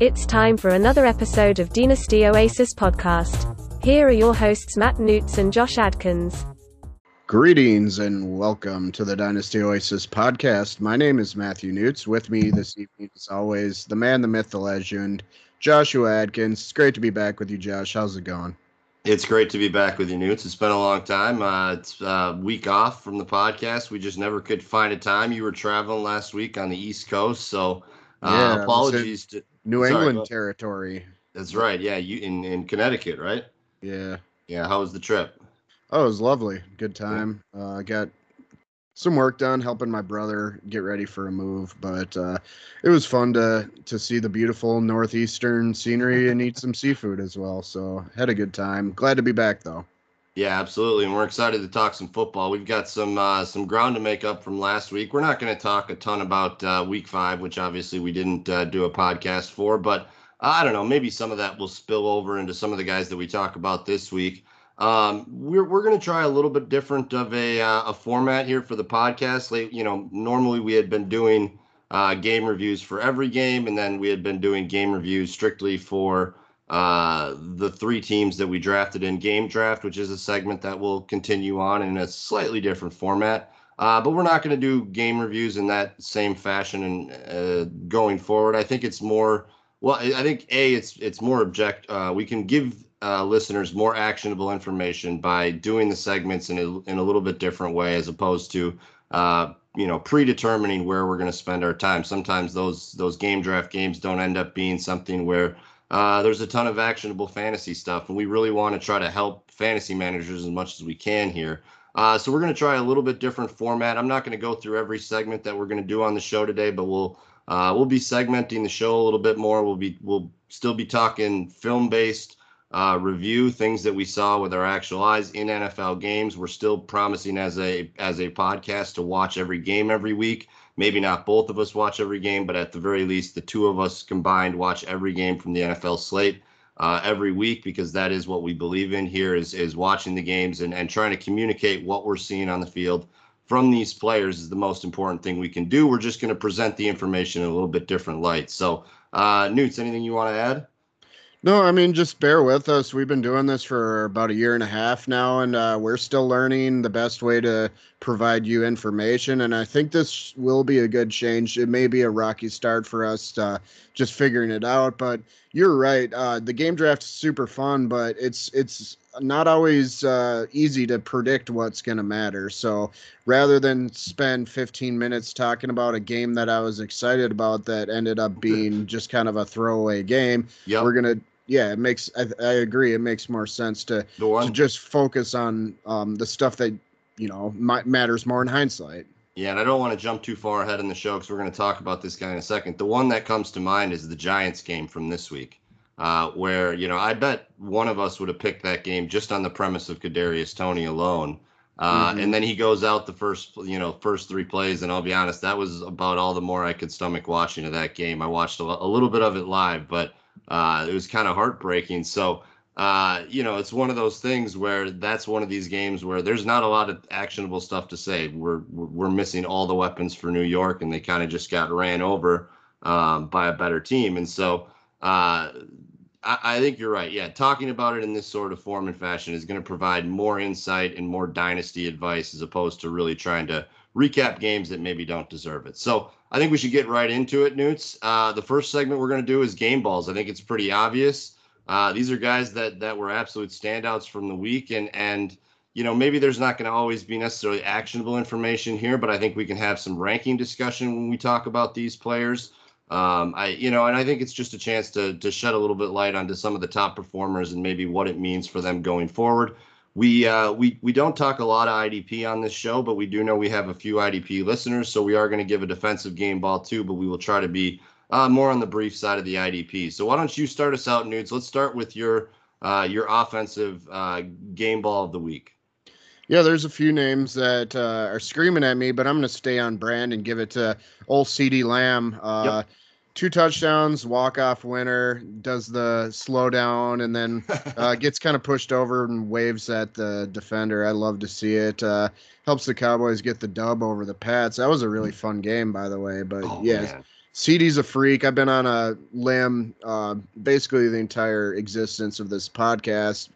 It's time for another episode of Dynasty Oasis podcast. Here are your hosts Matt Newts and Josh Adkins. Greetings and welcome to the Dynasty Oasis podcast. My name is Matthew Newts. With me this evening, as always, the man, the myth, the legend, Joshua Adkins. It's great to be back with you, Josh. How's it going? It's great to be back with you, Newts. It's been a long time. Uh, it's a week off from the podcast. We just never could find a time. You were traveling last week on the East Coast, so uh, Yeah, apologies to New Sorry, England territory. That's right. Yeah, you in in Connecticut, right? Yeah. Yeah. How was the trip? Oh, it was lovely. Good time. Uh, I got some work done helping my brother get ready for a move, but uh, it was fun to to see the beautiful northeastern scenery and eat some seafood as well. So had a good time. Glad to be back though. Yeah, absolutely. And we're excited to talk some football. We've got some uh, some ground to make up from last week. We're not going to talk a ton about uh, week five, which obviously we didn't uh, do a podcast for, but I don't know. Maybe some of that will spill over into some of the guys that we talk about this week. Um, we're we're going to try a little bit different of a uh, a format here for the podcast. Like, you know, normally we had been doing uh, game reviews for every game, and then we had been doing game reviews strictly for uh, the three teams that we drafted in game draft, which is a segment that will continue on in a slightly different format. Uh, but we're not going to do game reviews in that same fashion and uh, going forward. I think it's more well. I think a it's it's more object. Uh, we can give uh, listeners more actionable information by doing the segments in a in a little bit different way, as opposed to uh, you know predetermining where we're going to spend our time. Sometimes those those game draft games don't end up being something where uh, there's a ton of actionable fantasy stuff, and we really want to try to help fantasy managers as much as we can here. Uh, so we're going to try a little bit different format. I'm not going to go through every segment that we're going to do on the show today, but we'll uh, we'll be segmenting the show a little bit more. We'll be we'll still be talking film based uh, review things that we saw with our actual eyes in NFL games. We're still promising as a as a podcast to watch every game every week. Maybe not both of us watch every game, but at the very least, the two of us combined watch every game from the NFL slate uh, every week because that is what we believe in here is is watching the games and, and trying to communicate what we're seeing on the field from these players is the most important thing we can do. We're just going to present the information in a little bit different light. So, uh, Newts, anything you want to add? No, I mean, just bear with us. We've been doing this for about a year and a half now, and uh, we're still learning the best way to provide you information. And I think this will be a good change. It may be a rocky start for us, uh, just figuring it out. But you're right. Uh, the game draft is super fun, but it's it's not always uh, easy to predict what's going to matter. So rather than spend 15 minutes talking about a game that I was excited about that ended up being just kind of a throwaway game, Yep. we're gonna yeah it makes i, I agree it makes more sense to, to just focus on um, the stuff that you know might, matters more in hindsight Yeah, and I don't want to jump too far ahead in the show because we're going to talk about this guy in a second. The one that comes to mind is the Giants game from this week, uh, where you know I bet one of us would have picked that game just on the premise of Kadarius Toney alone, uh, Mhm. and then he goes out the first you know first three plays, and I'll be honest, that was about all the more I could stomach watching of that game. I watched a, a little bit of it live, but uh, it was kind of heartbreaking. So uh, you know, it's one of those things where that's one of these games where there's not a lot of actionable stuff to say. We're we're, missing all the weapons for New York, and they kind of just got ran over um, by a better team. And so uh, I, I think you're right. Yeah, talking about it in this sort of form and fashion is going to provide more insight and more dynasty advice as opposed to really trying to recap games that maybe don't deserve it. So I think we should get right into it, Newts. Uh, the first segment we're going to do is game balls. I think it's pretty obvious. Uh, these are guys that that were absolute standouts from the week, and and you know maybe there's not going to always be necessarily actionable information here, but I think we can have some ranking discussion when we talk about these players. Um, I you know, and I think it's just a chance to to shed a little bit light onto some of the top performers and maybe what it means for them going forward. We uh, we we don't talk a lot of IDP on this show, but we do know we have a few IDP listeners, so we are going to give a defensive game ball too, but we will try to be uh, more on the brief side of the IDP. So why don't you start us out, Newts? Let's start with your uh, your offensive uh, game ball of the week. yeah there's a few names that uh, are screaming at me but i'm going to stay on brand and give it to old CeeDee Lamb uh, two touchdowns, walk off winner, does the slow down, and then uh, gets kind of pushed over and waves at the defender. I love to see it. Uh, helps the Cowboys get the dub over the Pats. That was a really fun game, by the way. But oh, yeah, CeeDee's a freak. I've been on a limb uh, basically the entire existence of this podcast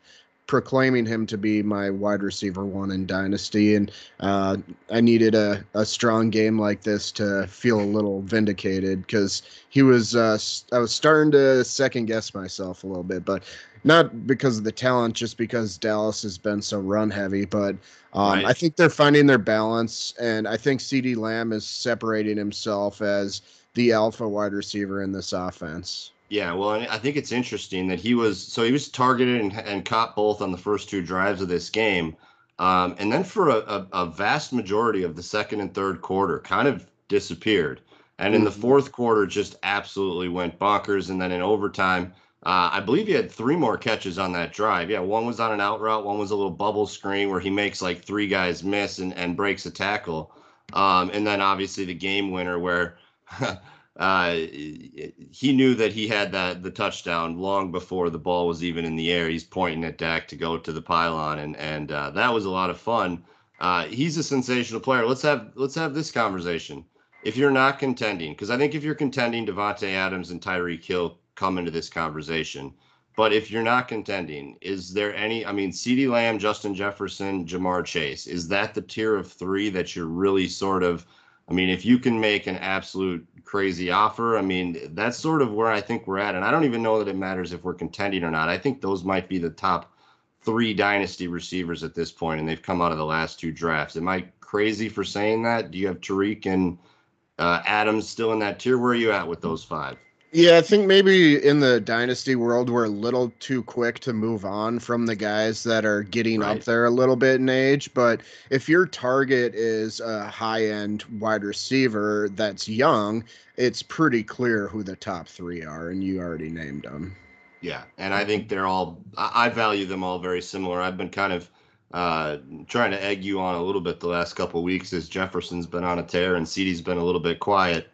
proclaiming him to be my wide receiver one in Dynasty. And uh, I needed a, a strong game like this to feel a little vindicated because he was, uh, I was starting to second guess myself a little bit, but not because of the talent, just because Dallas has been so run heavy. But um, right. I think they're finding their balance. And I think CeeDee Lamb is separating himself as the alpha wide receiver in this offense. Yeah, well, I think it's interesting that he was so he was targeted and, and caught both on the first two drives of this game, um, and then for a, a, a, vast majority of the second and third quarter, kind of disappeared, and in the mm-hmm. fourth quarter, just absolutely went bonkers, and then in overtime. Uh, I believe he had three more catches on that drive. Yeah, one was on an out route, one was a little bubble screen where he makes like three guys miss and, and breaks a tackle. Um, and then obviously the game winner where uh, he knew that he had that the touchdown long before the ball was even in the air. He's pointing at Dak to go to the pylon, and and uh, that was a lot of fun. Uh, he's a sensational player. Let's have let's have this conversation. If you're not contending, because I think if you're contending, Davante Adams and Tyreek Hill come into this conversation. But if you're not contending, is there any? I mean, CeeDee Lamb, Justin Jefferson, Ja'Marr Chase. Is that the tier of three that you're really sort of I mean, if you can make an absolute crazy offer, I mean, that's sort of where I think we're at. And I don't even know that it matters if we're contending or not. I think those might be the top three dynasty receivers at this point, and they've come out of the last two drafts. Am I crazy for saying that? Do you have Tyreek and uh, Adams still in that tier? Where are you at with those five? Yeah, I think maybe in the dynasty world, we're a little too quick to move on from the guys that are getting right. up there a little bit in age. But if your target is a high end wide receiver that's young, it's pretty clear who the top three are, and you already named them. Yeah, and I think they're all, I value them all very similar. I've been kind of uh, trying to egg you on a little bit the last couple weeks as Jefferson's been on a tear and CeeDee's been a little bit quiet.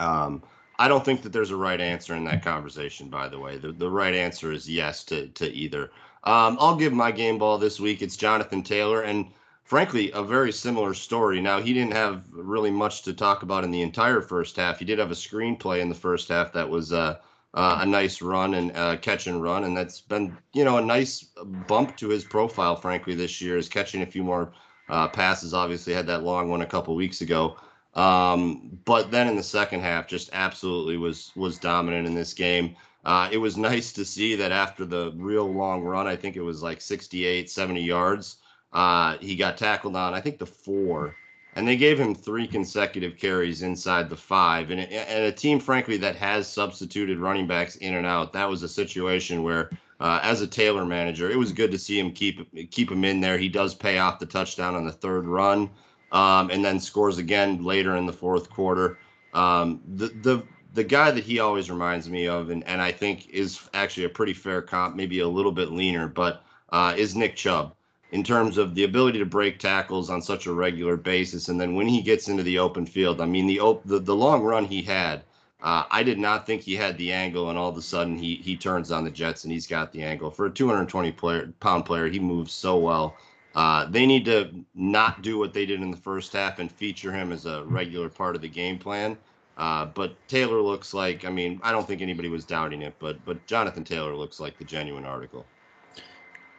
Um, I don't think that there's a right answer in that conversation. By the way, the, the right answer is yes to to either. Um, I'll give my game ball this week. It's Jonathan Taylor, and frankly, a very similar story. Now he didn't have really much to talk about in the entire first half. He did have a screenplay in the first half that was uh, uh, a nice run and uh, catch and run, and that's been you know a nice bump to his profile. Frankly, this year is catching a few more uh, passes. Obviously, had that long one a couple weeks ago. Um, but then in the second half, just absolutely was was dominant in this game. Uh, it was nice to see that after the real long run, I think it was like 68, 70 yards, uh, he got tackled on, I think the four, and they gave him three consecutive carries inside the five. And, and a team, frankly, that has substituted running backs in and out, that was a situation where, uh, as a Taylor manager, it was good to see him keep keep him in there. He does pay off the touchdown on the third run um, and then scores again later in the fourth quarter. Um, the the the guy that he always reminds me of, and, and I think is actually a pretty fair comp, maybe a little bit leaner, but uh, is Nick Chubb in terms of the ability to break tackles on such a regular basis. And then when he gets into the open field, I mean, the op- the, the long run he had, uh, I did not think he had the angle, and all of a sudden he he turns on the Jets and he's got the angle. For a 220 player, pound player, he moves so well. Uh, they need to not do what they did in the first half and feature him as a regular part of the game plan. Uh, but Taylor looks like I mean I don't think anybody was doubting it, but but Jonathan Taylor looks like the genuine article.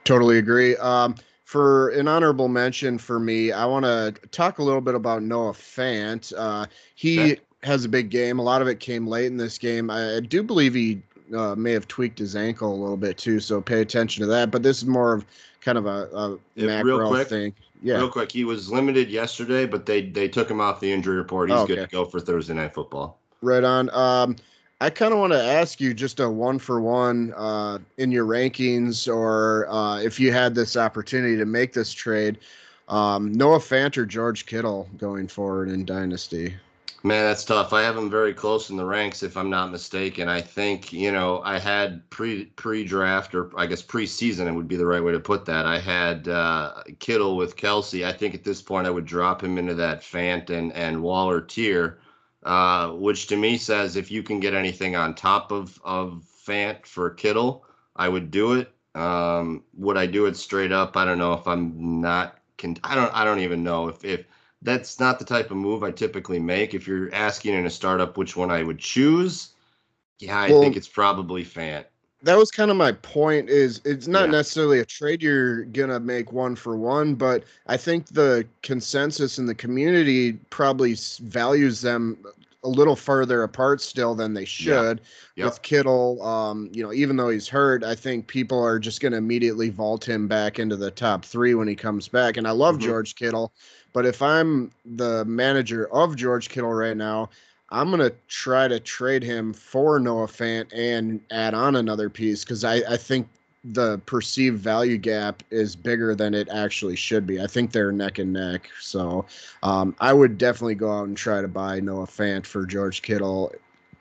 Totally agree. Um, for an honorable mention for me, I want to talk a little bit about Noah Fant. Uh, he okay. has a big game. A lot of it came late in this game. I, I do believe he uh, may have tweaked his ankle a little bit too, so pay attention to that. But this is more of kind of a, a macro real quick, thing. Yeah, real quick. He was limited yesterday, but they they took him off the injury report. He's oh, okay. good to go for Thursday night football. Right on. Um, I kind of want to ask you just a one for one uh, in your rankings, or uh, if you had this opportunity to make this trade, um, Noah Fant or George Kittle going forward in Dynasty. Man, that's tough. I have him very close in the ranks, if I'm not mistaken. I think you know I had pre pre draft or I guess preseason it would be the right way to put that. I had uh, Kittle with Kelce. I think at this point I would drop him into that Fant and and Waller tier. uh, which to me says if you can get anything on top of of Fant for Kittle, I would do it. Um, would I do it straight up? I don't know if I'm not. Con- I don't. I don't even know if if that's not the type of move I typically make. If you're asking in a startup which one I would choose, yeah, I well, think it's probably Fant. That was kind of my point. Is it's not yeah. necessarily a trade you're gonna make one for one, but I think the consensus in the community probably values them a little further apart still than they should. Yeah. Yep. With Kittle, um, you know, even though he's hurt, I think people are just going to immediately vault him back into the top three when he comes back. And I love mm-hmm. George Kittle, but if I'm the manager of George Kittle right now, I'm gonna try to trade him for Noah Fant and add on another piece because I, I think the perceived value gap is bigger than it actually should be. I think they're neck and neck. So um, I would definitely go out and try to buy Noah Fant for George Kittle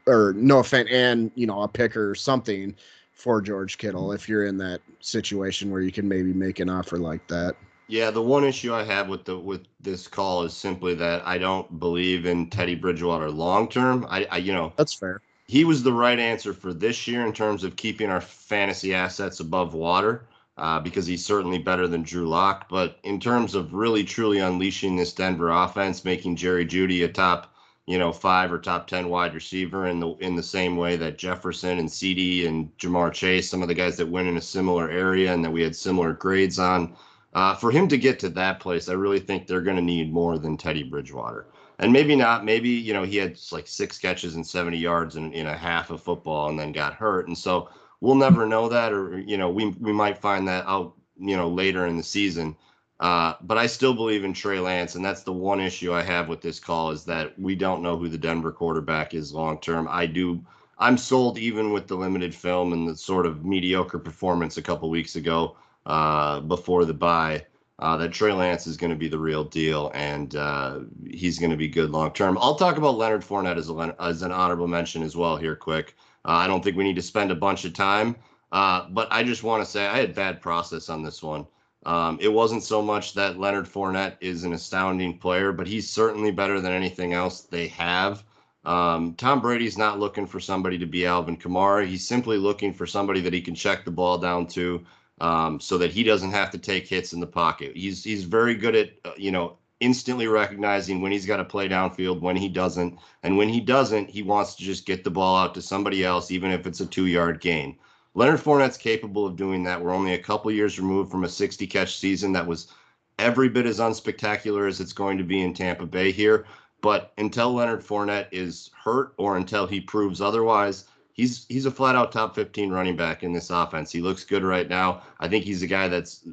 or Noah Fant and you know a picker or something for George Kittle if you're in that situation where you can maybe make an offer like that. Yeah, the one issue I have with the with this call is simply that I don't believe in Teddy Bridgewater long term. I, I, you know, that's fair. He was the right answer for this year in terms of keeping our fantasy assets above water, uh, because he's certainly better than Drew Lock. But in terms of really truly unleashing this Denver offense, making Jerry Jeudy a top, you know, five or top ten wide receiver in the in the same way that Jefferson and CeeDee and Ja'Marr Chase, some of the guys that went in a similar area and that we had similar grades on uh, for him to get to that place, I really think they're going to need more than Teddy Bridgewater. And maybe not. Maybe, you know, he had like six catches and 70 yards in, in a half of football and then got hurt. And so we'll never know that, or, you know, we, we might find that out, you know, later in the season. Uh, but I still believe in Trey Lance, and that's the one issue I have with this call is that we don't know who the Denver quarterback is long term. I do. I'm sold even with the limited film and the sort of mediocre performance a couple weeks ago uh, before the bye. Uh, that Trey Lance is going to be the real deal, and uh, he's going to be good long term. I'll talk about Leonard Fournette as, a, as an honorable mention as well here, quick. Uh, I don't think we need to spend a bunch of time, uh, but I just want to say I had bad process on this one. Um, it wasn't so much that Leonard Fournette is an astounding player, but he's certainly better than anything else they have. Um, Tom Brady's not looking for somebody to be Alvin Kamara. He's simply looking for somebody that he can check the ball down to um, so that he doesn't have to take hits in the pocket. He's he's very good at uh, you know instantly recognizing when he's got to play downfield, when he doesn't, and when he doesn't, he wants to just get the ball out to somebody else, even if it's a two-yard gain. Leonard Fournette's capable of doing that. We're only a couple years removed from a 60 catch season that was every bit as unspectacular as it's going to be in Tampa Bay here. But until Leonard Fournette is hurt or until he proves otherwise, he's he's a flat out top 15 running back in this offense. He looks good right now. I think he's a guy that's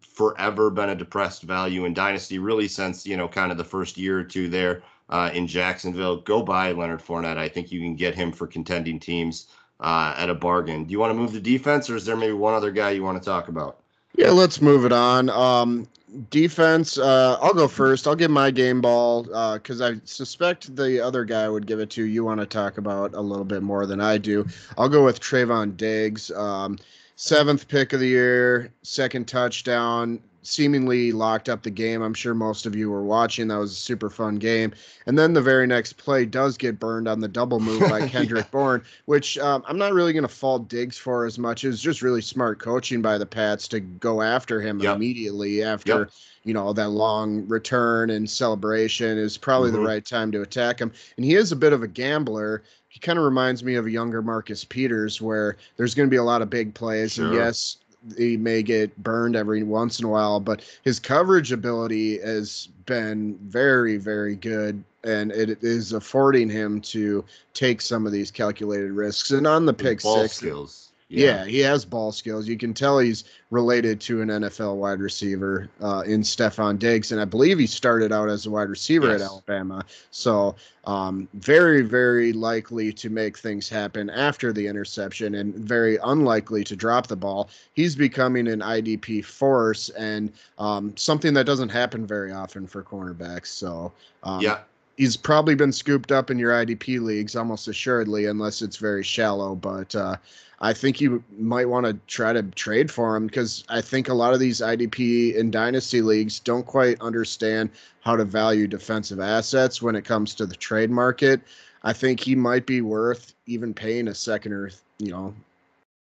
forever been a depressed value in dynasty, really since you know kind of the first year or two there uh, in Jacksonville. Go buy Leonard Fournette. I think you can get him for contending teams uh, at a bargain. Do you want to move the defense, or is there maybe one other guy you want to talk about? Yeah, let's move it on. Um, defense, uh, I'll go first. I'll give my game ball because uh, I suspect the other guy would give it to you. Want to talk about a little bit more than I do. I'll go with Trevon Diggs, um, seventh pick of the year, second touchdown seemingly locked up the game. I'm sure most of you were watching. That was a super fun game. And then the very next play does get burned on the double move by Kendrick yeah. Bourne, which um, I'm not really going to fault Diggs for as much. It was just really smart coaching by the Pats to go after him yep. immediately after. Yep. You know, that long return and celebration is probably mm-hmm. the right time to attack him. And he is a bit of a gambler he kind of reminds me of a younger Marcus Peters, where there's going to be a lot of big plays. Sure. And yes, he may get burned every once in a while, but his coverage ability has been very, very good, and it is affording him to take some of these calculated risks. And on the pick six, skills. Yeah. yeah. he has ball skills. You can tell he's related to an NFL wide receiver uh, in Stefon Diggs, and I believe he started out as a wide receiver yes. at Alabama. So um, very, very likely to make things happen after the interception, and very unlikely to drop the ball. He's becoming an IDP force, and um, something that doesn't happen very often for cornerbacks. So um, yeah he's probably been scooped up in your IDP leagues almost assuredly, unless it's very shallow. But uh, I think you might want to try to trade for him because I think a lot of these IDP and dynasty leagues don't quite understand how to value defensive assets when it comes to the trade market. I think he might be worth even paying a second or you know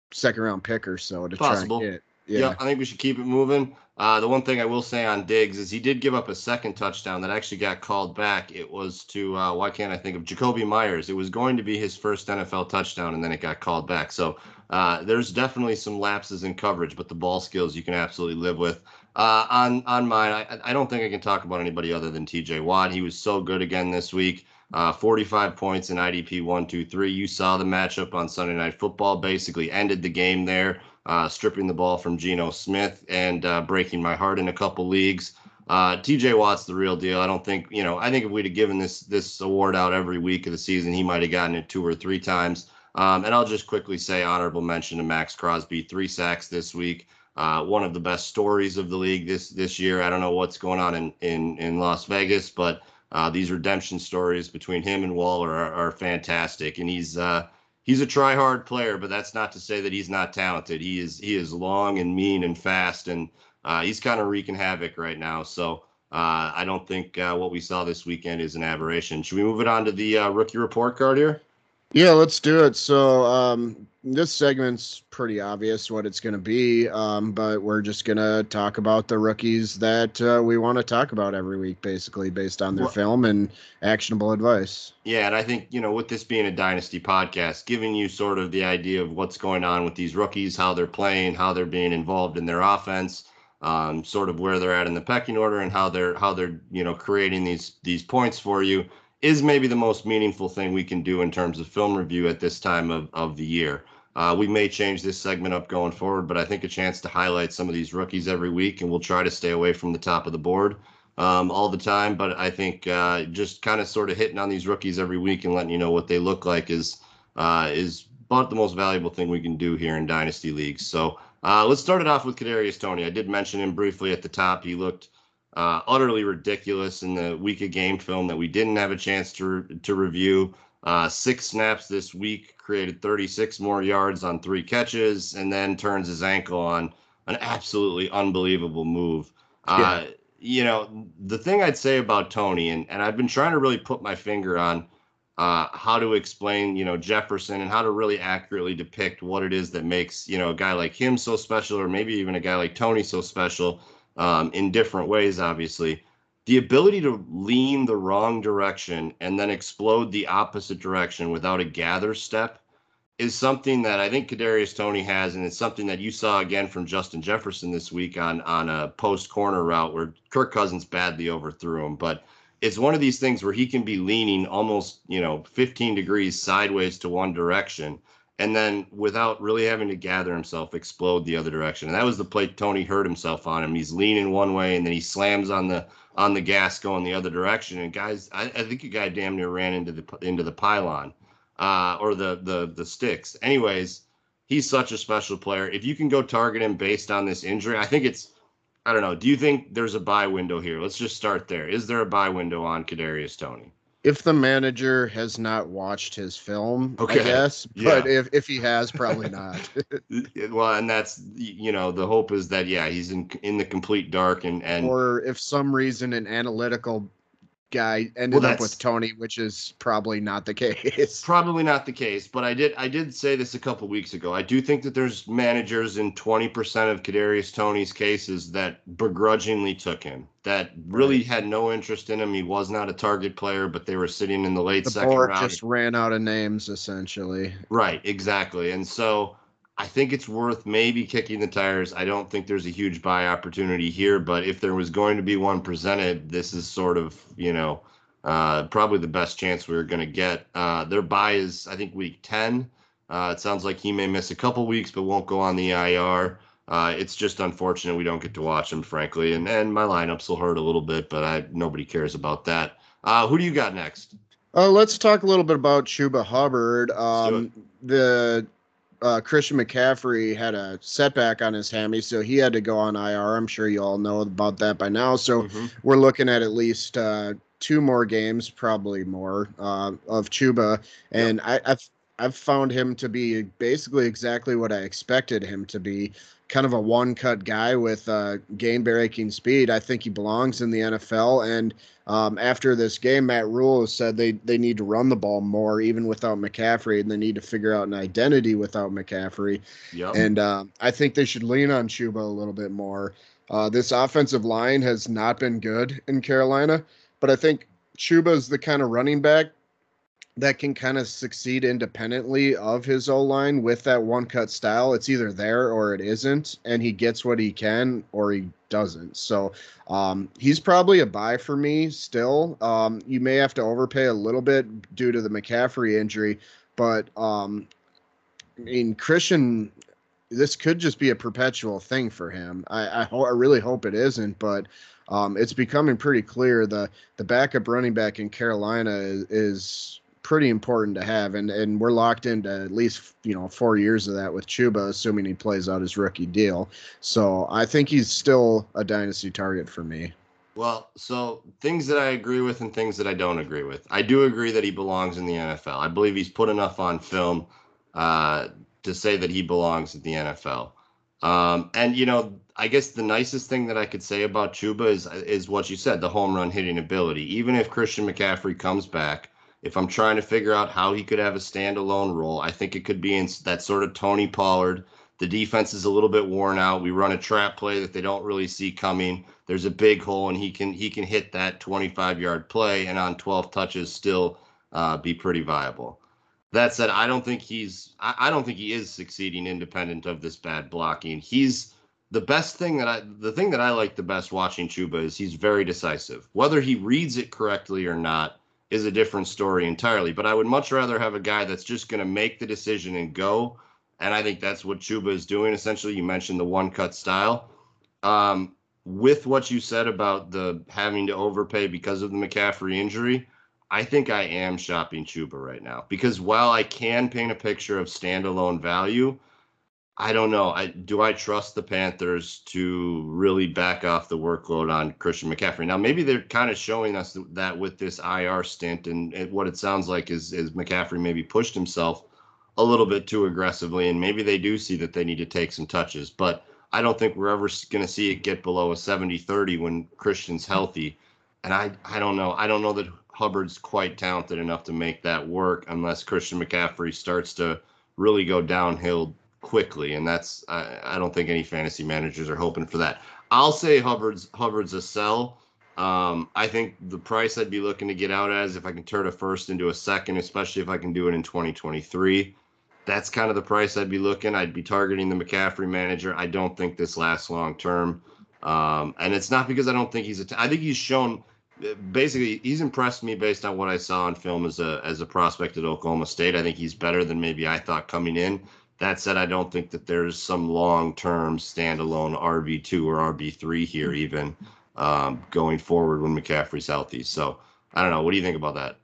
second round pick or so to Possible. try and get. Yeah. Yeah. I think we should keep it moving. Uh, the one thing I will say on Diggs is he did give up a second touchdown that actually got called back. It was to uh, why can't I think of Jakobi Meyers? It was going to be his first NFL touchdown, and then it got called back. So uh, there's definitely some lapses in coverage, but the ball skills you can absolutely live with. Uh, on on mine, I, I don't think I can talk about anybody other than T.J. Watt. He was so good again this week. Uh, 45 points in IDP one, two, three. You saw the matchup on Sunday Night Football. Basically ended the game there uh, stripping the ball from Geno Smith and uh, breaking my heart in a couple leagues. Uh, TJ Watt's the real deal. I don't think you know. I think if we'd have given this this award out every week of the season, he might have gotten it two or three times. Um, and I'll just quickly say honorable mention to Maxx Crosby, three sacks this week. Uh, one of the best stories of the league this this year. I don't know what's going on in in in Las Vegas, but uh, these redemption stories between him and Waller are, are fantastic. And he's uh, he's a try hard player, but that's not to say that he's not talented. He is he is long and mean and fast, and uh, he's kind of wreaking havoc right now. So uh, I don't think uh, what we saw this weekend is an aberration. Should we move it on to the uh, rookie report card here? Yeah, let's do it. So, um, this segment's pretty obvious what it's going to be, um, but we're just going to talk about the rookies that uh, we want to talk about every week, basically, based on their Well- film and actionable advice. Yeah, and I think you know with this being a dynasty podcast, giving you sort of the idea of what's going on with these rookies, how they're playing, how they're being involved in their offense, um, sort of where they're at in the pecking order, and how they're how they're you know creating these these points for you is maybe the most meaningful thing we can do in terms of film review at this time of of the year. Uh, we may change this segment up going forward, but I think a chance to highlight some of these rookies every week, and we'll try to stay away from the top of the board um, all the time. But I think uh, just kind of sort of hitting on these rookies every week and letting you know what they look like is uh, is about the most valuable thing we can do here in dynasty leagues. So uh, let's start it off with Kadarius Toney. I did mention him briefly at the top. He looked uh, utterly ridiculous in the week of game film that we didn't have a chance to to review. Uh, six snaps this week, created 36 more yards on three catches, and then turns his ankle on an absolutely unbelievable move. Uh, you know, the thing I'd say about Toney, and, and I've been trying to really put my finger on uh, how to explain, you know, Jefferson and how to really accurately depict what it is that makes, you know, a guy like him so special, or maybe even a guy like Toney so special um, in different ways, obviously. The ability to lean the wrong direction and then explode the opposite direction without a gather step is something that I think Kadarius Toney has, and it's something that you saw again from Justin Jefferson this week on on a post corner route where Kirk Cousins badly overthrew him. But it's one of these things where he can be leaning almost you know 15 degrees sideways to one direction, and then without really having to gather himself, explode the other direction. And that was the play Toney hurt himself on him. He's leaning one way, and then he slams on the on the gas going the other direction. And guys, I, I think a guy damn near ran into the into the pylon uh, or the the the sticks. Anyways, he's such a special player. If you can go target him based on this injury, I think it's. I don't know. Do you think there's a buy window here? Let's just start there. Is there a buy window on Kadarius Toney? If the manager has not watched his film, Okay. I guess, Yeah. but if, if he has, probably not. Well, and that's you know the hope is that yeah he's in in the complete dark and and or if some reason an analytical guy ended Well, up with Toney, which is probably not the case. Probably not the case, but I did I did say this a couple weeks ago. I do think that there's managers in 20% of Kadarius Toney's cases that begrudgingly took him, that really had no interest in him. He was not a target player, but they were sitting in the late The second board round. just ran out of names, essentially. Right, exactly. And so I think it's worth maybe kicking the tires. I don't think there's a huge buy opportunity here, but if there was going to be one presented, this is sort of, you know, uh, probably the best chance we are going to get. Uh, their buy is, I think, week 10. Uh, it sounds like he may miss a couple weeks, but won't go on the IR. Uh, it's just unfortunate we don't get to watch him, frankly. And and my lineups will hurt a little bit, but I nobody cares about that. Uh, who do you got next? Uh, let's talk a little bit about Chuba Hubbard. Um, the uh, Christian McCaffrey had a setback on his hammy, so he had to go on IR. I'm sure you all know about that by now. So Mhm. we're looking at at least uh, two more games, probably more, uh, of Chuba, and yep. I, I've I've found him to be basically exactly what I expected him to be. Kind of a one cut guy with uh, game breaking speed. I think he belongs in the NFL. And um, after this game, Matt Rhule said they, they need to run the ball more, even without McCaffrey, and they need to figure out an identity without McCaffrey. Yep. And uh, I think they should lean on Chuba a little bit more. Uh, this offensive line has not been good in Carolina, but I think Chuba's the kind of running back that can kind of succeed independently of his O line with that one cut style. It's either there or it isn't, and he gets what he can or he doesn't. So um, he's probably a buy for me still. Um, you may have to overpay a little bit due to the McCaffrey injury, but um, I mean Christian. This could just be a perpetual thing for him. I I, ho- I really hope it isn't, but um, it's becoming pretty clear the the backup running back in Carolina is, is pretty important to have, and and we're locked into at least you know four years of that with Chuba, assuming he plays out his rookie deal. So I think he's still a dynasty target for me. Well, so things that I agree with and things that I don't agree with. I do agree that he belongs in the NFL. I believe he's put enough on film uh, to say that he belongs in the NFL. Um, and you know, I guess the nicest thing that I could say about Chuba is is what you said, the home run hitting ability. Even if Christian McCaffrey comes back, if I'm trying to figure out how he could have a standalone role, I think it could be in that sort of Tony Pollard. The defense is a little bit worn out. We run a trap play that they don't really see coming. There's a big hole, and he can he can hit that 25 yard play, and on 12 touches still uh, be pretty viable. That said, I don't think he's I, I don't think he is succeeding independent of this bad blocking. He's the best thing that I the thing that I like the best watching Chuba is he's very decisive. Whether he reads it correctly or not is a different story entirely. But I would much rather have a guy that's just going to make the decision and go. And I think that's what Chuba is doing. Essentially, you mentioned the one cut style. Um, with what you said about the having to overpay because of the McCaffrey injury, I think I am shopping Chuba right now because while I can paint a picture of standalone value, I don't know. I do I trust the Panthers to really back off the workload on Christian McCaffrey. Now maybe they're kind of showing us that with this IR stint and, what it sounds like is is McCaffrey maybe pushed himself a little bit too aggressively and maybe they do see that they need to take some touches, but I don't think we're ever going to see it get below a 70-30 when Christian's healthy. And I I don't know. I don't know that Hubbard's quite talented enough to make that work unless Christian McCaffrey starts to really go downhill quickly, and that's I, I don't think any fantasy managers are hoping for that. I'll say Hubbard's Hubbard's a sell. Um, I think the price I'd be looking to get out as if I can turn a first into a second, especially if I can do it in 2023. That's kind of the price I'd be looking. I'd be targeting the McCaffrey manager. I don't think this lasts long term. Um, and it's not because I don't think he's a. T- I think he's shown basically he's impressed me based on what I saw on film as a as a prospect at Oklahoma State. I think he's better than maybe I thought coming in. That said, I don't think that there's some long-term standalone RB2 or RB3 here, even um, going forward when McCaffrey's healthy. So I don't know. What do you think about that?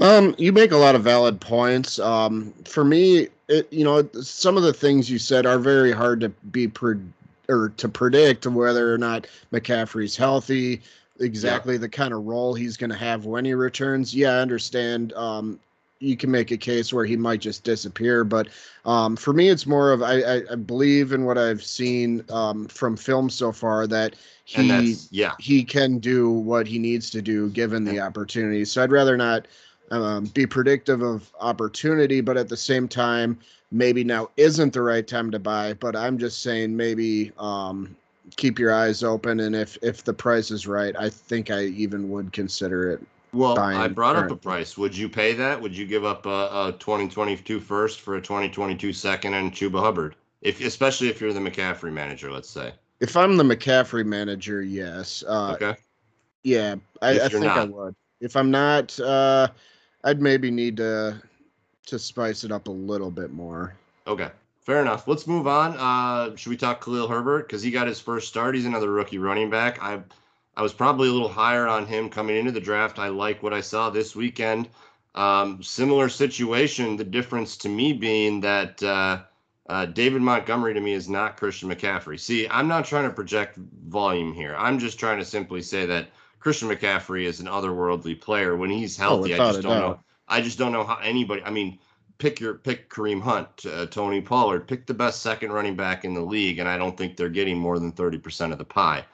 Um, you make a lot of valid points. Um, for me, it, you know, some of the things you said are very hard to be pre- or to predict whether or not McCaffrey's healthy, exactly yeah. the kind of role he's going to have when he returns. Yeah, I understand. Um, you can make a case where he might just disappear. But um, for me, it's more of I, I, I believe in what I've seen um, from film so far that he yeah he can do what he needs to do given the opportunity. So I'd rather not um, be predictive of opportunity, but at the same time, maybe now isn't the right time to buy. But I'm just saying maybe um, keep your eyes open, and if if the price is right, I think I even would consider it well, I brought up a price. Would you pay that? Would you give up a, a 2022 first for a 2022 second and Chuba Hubbard? If especially if you're the McCaffrey manager, let's say. If I'm the McCaffrey manager, yes. Uh, okay. Yeah, I, I think not. I would. If I'm not, uh, I'd maybe need to to spice it up a little bit more. Okay, fair enough. Let's move on. Uh, should we talk Khalil Herbert because he got his first start? He's another rookie running back. I I was probably a little higher on him coming into the draft. I like what I saw this weekend. Um, similar situation. The difference to me being that uh, uh, David Montgomery to me is not Christian McCaffrey. See, I'm not trying to project volume here. I'm just trying to simply say that Christian McCaffrey is an otherworldly player. When he's Oh, healthy, I just don't know. I just don't know how anybody. I mean, pick your pick Kareem Hunt, uh, Tony Pollard, pick the best second running back in the league, and I don't think they're getting more than thirty percent of the pie.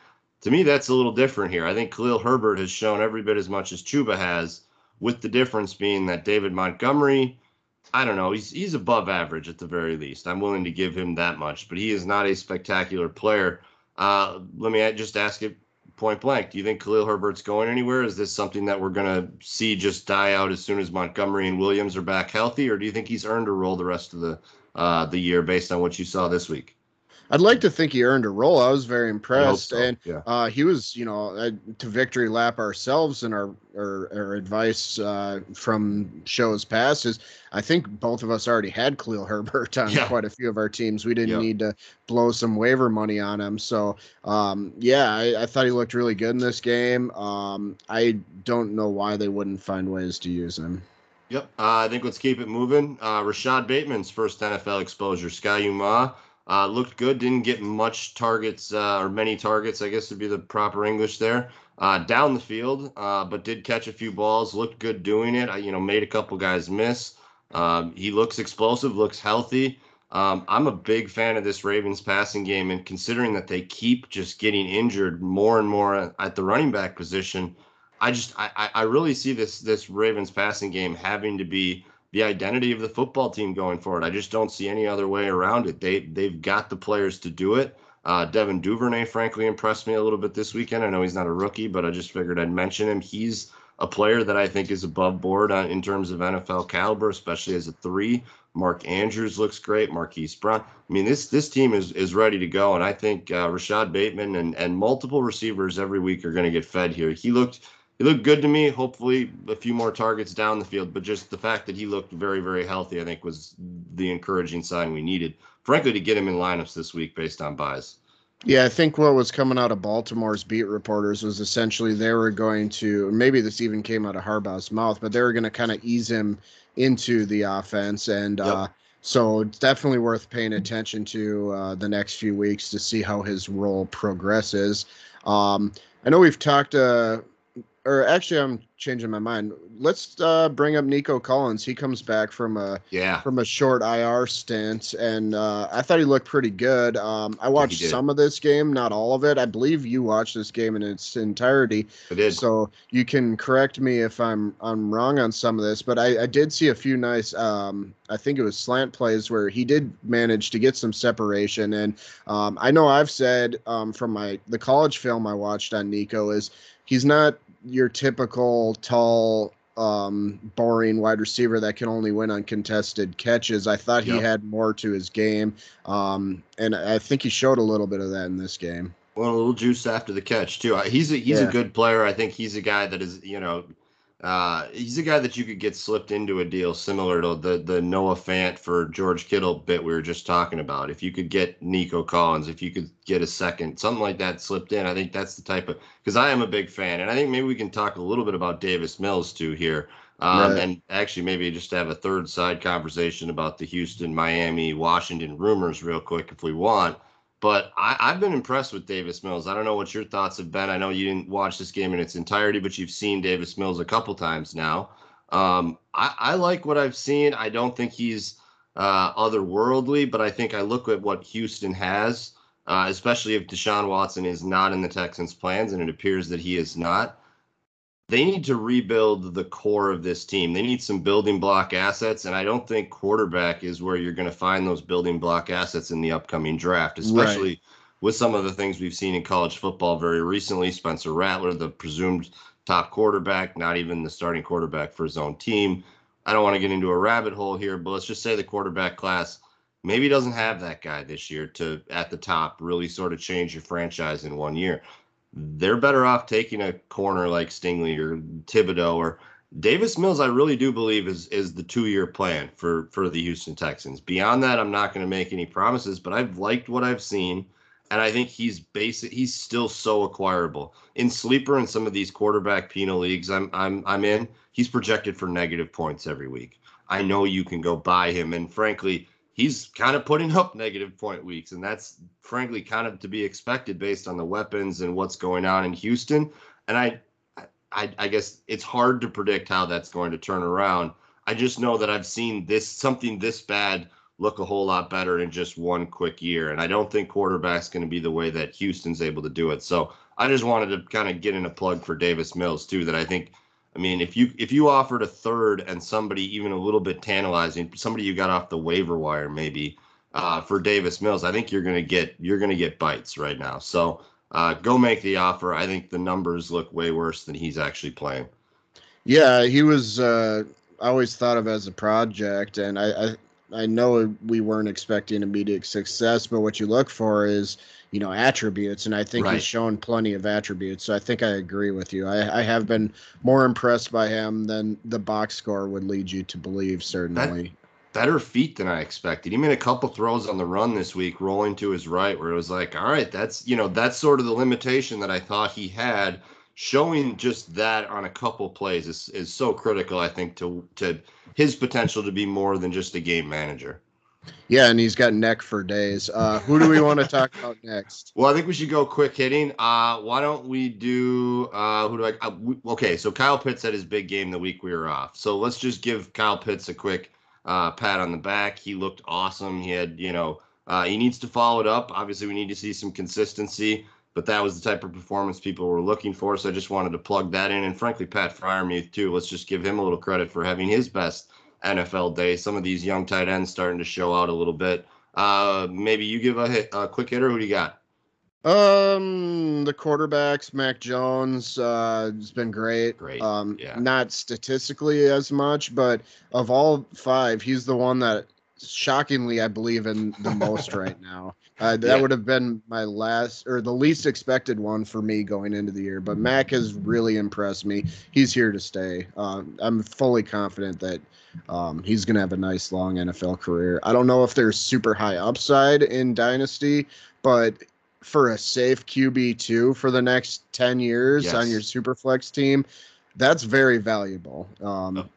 To me, that's a little different here. I think Khalil Herbert has shown every bit as much as Chuba has, with the difference being that David Montgomery. I don't know. He's he's above average at the very least. I'm willing to give him that much, but he is not a spectacular player. Uh, let me just ask it point blank. Do you think Khalil Herbert's going anywhere? Is this something that we're going to see just die out as soon as Montgomery and Williams are back healthy, or do you think he's earned a role the rest of the uh, the year based on what you saw this week? I'd like to think he earned a role. I was very impressed, so, and yeah. uh, he was, you know, uh, to victory lap ourselves and our our, our advice uh, from shows past is I think both of us already had Khalil Herbert on Yeah. quite a few of our teams. We didn't need to blow some waiver money on him. So um, yeah, I, I thought he looked really good in this game. Um, I don't know why they wouldn't find ways to use him. Yep. Uh, I think let's keep it moving. Uh, Rashod Bateman's first NFL exposure. Sky Uma uh, looked good. Didn't get much targets uh, or many targets, I guess would be the proper English there. Uh, down the field, uh, but did catch a few balls. Looked good doing it. I, you know, made a couple guys miss. Um, he looks explosive. Looks healthy. Um, I'm a big fan of this Ravens passing game, and considering that they keep just getting injured more and more at the running back position, I just I, I- really see this this Ravens passing game having to be the identity of the football team going forward. I just don't see any other way around it. They they've got the players to do it. Uh, Devin Duvernay, frankly, impressed me a little bit this weekend. I know he's not a rookie, but I just figured I'd mention him. He's a player that I think is above board on, in terms of NFL caliber, especially as a three. Mark Andrews looks great. Marquise Brown. I mean, this this team is is ready to go, and I think uh, Rashod Bateman and and multiple receivers every week are going to get fed here. He looked he looked good to me. Hopefully, a few more targets down the field, but just the fact that he looked very very healthy, I think, was the encouraging sign we needed. Frankly, to get him in lineups this week based on buys. Yeah, I think what was coming out of Baltimore's beat reporters was essentially they were going to maybe this even came out of Harbaugh's mouth, but they were going to kind of ease him into the offense, and Yep. uh, so it's definitely worth paying attention to uh, the next few weeks to see how his role progresses. Um, I know we've talked, uh, or actually, I'm changing my mind. Let's uh, bring up Nico Collins. He comes back from a Yeah, from a short IR stint, and uh, I thought he looked pretty good. Um, I watched did. some of this game, not all of it. I believe you watched this game in its entirety, I did. so you can correct me if I'm I'm wrong on some of this. But I, I did see a few nice, um, I think it was slant plays where he did manage to get some separation. And um, I know I've said um, from my the college film I watched on Nico is he's not your typical tall um boring wide receiver that can only win on contested catches. I thought he Yep. had more to his game. Um and I think he showed a little bit of that in this game. Well, a little juice after the catch too. He's a he's Yeah. a good player. I think he's a guy that is you know, uh, he's a guy that you could get slipped into a deal similar to the the Noah Fant for George Kittle bit we were just talking about. If you could get Nico Collins, if you could get a second, something like that slipped in, I think that's the type of because I am a big fan, and I think maybe we can talk a little bit about Davis Mills too here. Um, Right. And actually, maybe just have a third side conversation about the Houston, Miami, Washington rumors real quick if we want. But I, I've been impressed with Davis Mills. I don't know what your thoughts have been. I know you didn't watch this game in its entirety, but you've seen Davis Mills a couple times now. Um, I, I like what I've seen. I don't think he's uh, otherworldly, but I think I look at what Houston has, uh, especially if Deshaun Watson is not in the Texans' plans, and it appears that he is not. They need to rebuild the core of this team. They need some building block assets, and I don't think quarterback is where you're going to find those building block assets in the upcoming draft, especially with some of the things we've seen in college football very recently. Spencer Rattler, the presumed top quarterback, not even the starting quarterback for his own team. I don't want to get into a rabbit hole here, but let's just say the quarterback class maybe doesn't have that guy this year to at the top really sort of change your franchise in one year. They're better off taking a corner like Stingley or Thibodeaux or Davis Mills. I really do believe is is the two year plan for for the Houston Texans. Beyond that, I'm not going to make any promises, but I've liked what I've seen, and I think he's basic. He's still so acquirable in sleeper and some of these quarterback penal leagues. I'm I'm I'm in. He's projected for negative points every week. I know you can go buy him, and frankly, he's kind of putting up negative point weeks, and that's frankly kind of to be expected based on the weapons and what's going on in Houston. And I I, I guess it's hard to predict how that's going to turn around. I just know that I've seen this something this bad look a whole lot better in just one quick year. And I don't think quarterback's going to be the way that Houston's able to do it. So I just wanted to kind of get in a plug for Davis Mills too. That I think, I mean, if you if you offered a third and somebody even a little bit tantalizing, somebody you got off the waiver wire maybe uh, for Davis Mills, I think you're to get you're to get bites right now. So uh, go make the offer. I think the numbers look way worse than he's actually playing. Yeah, he was uh, always thought of as a project, and I, I I know we weren't expecting immediate success, but what you look for is, you know, attributes, and I think right. he's shown plenty of attributes. So I think I agree with you. I, I have been more impressed by him than the box score would lead you to believe. Certainly, that, better feet than I expected. He made a couple throws on the run this week, rolling to his right, where it was like, all right, that's you know, that's sort of the limitation that I thought he had. Showing just that on a couple plays is is so critical. I think to to his potential to be more than just a game manager. Yeah, and he's got neck for days. Uh, who do we want to talk about next? Well, I think we should go quick hitting. Uh, why don't we do? Uh, who do I? Uh, we, okay, so Kyle Pitts had his big game the week we were off. So let's just give Kyle Pitts a quick uh, pat on the back. He looked awesome. He had, you know, uh, he needs to follow it up. Obviously, we need to see some consistency but that was the type of performance people were looking for. So I just wanted to plug that in. And frankly, Pat Freiermuth, too. Let's just give him a little credit for having his best NFL day. Some of these young tight ends starting to show out a little bit. Uh, maybe you give a, hit, a quick hitter. Who do you got? Um, the quarterbacks, Mac Jones, uh, has been great. Great. Um, yeah. not statistically as much, but of all five, he's the one that shockingly I believe in the most right now. Uh, that yeah. would have been my last or the least expected one for me going into the year. But Mac has really impressed me. He's here to stay. Uh, I'm fully confident that um, he's going to have a nice long NFL career. I don't know if there's super high upside in Dynasty, but for a safe QB two for the next ten years yes. on your Superflex team, that's very valuable. Um, oh.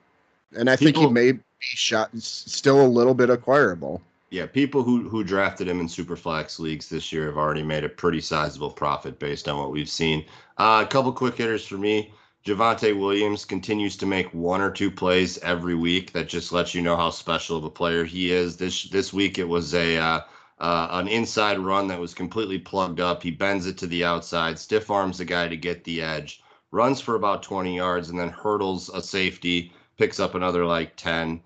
And I People, think he may shot still a little bit acquirable. Yeah, people who who drafted him in superflex leagues this year have already made a pretty sizable profit based on what we've seen. Uh, a couple quick hitters for me. Javonte Williams continues to make one or two plays every week that just lets you know how special of a player he is. This this week it was a uh, uh, an inside run that was completely plugged up. He bends it to the outside, stiff arms the guy to get the edge, runs for about 20 yards, and then hurdles a safety, picks up another like 10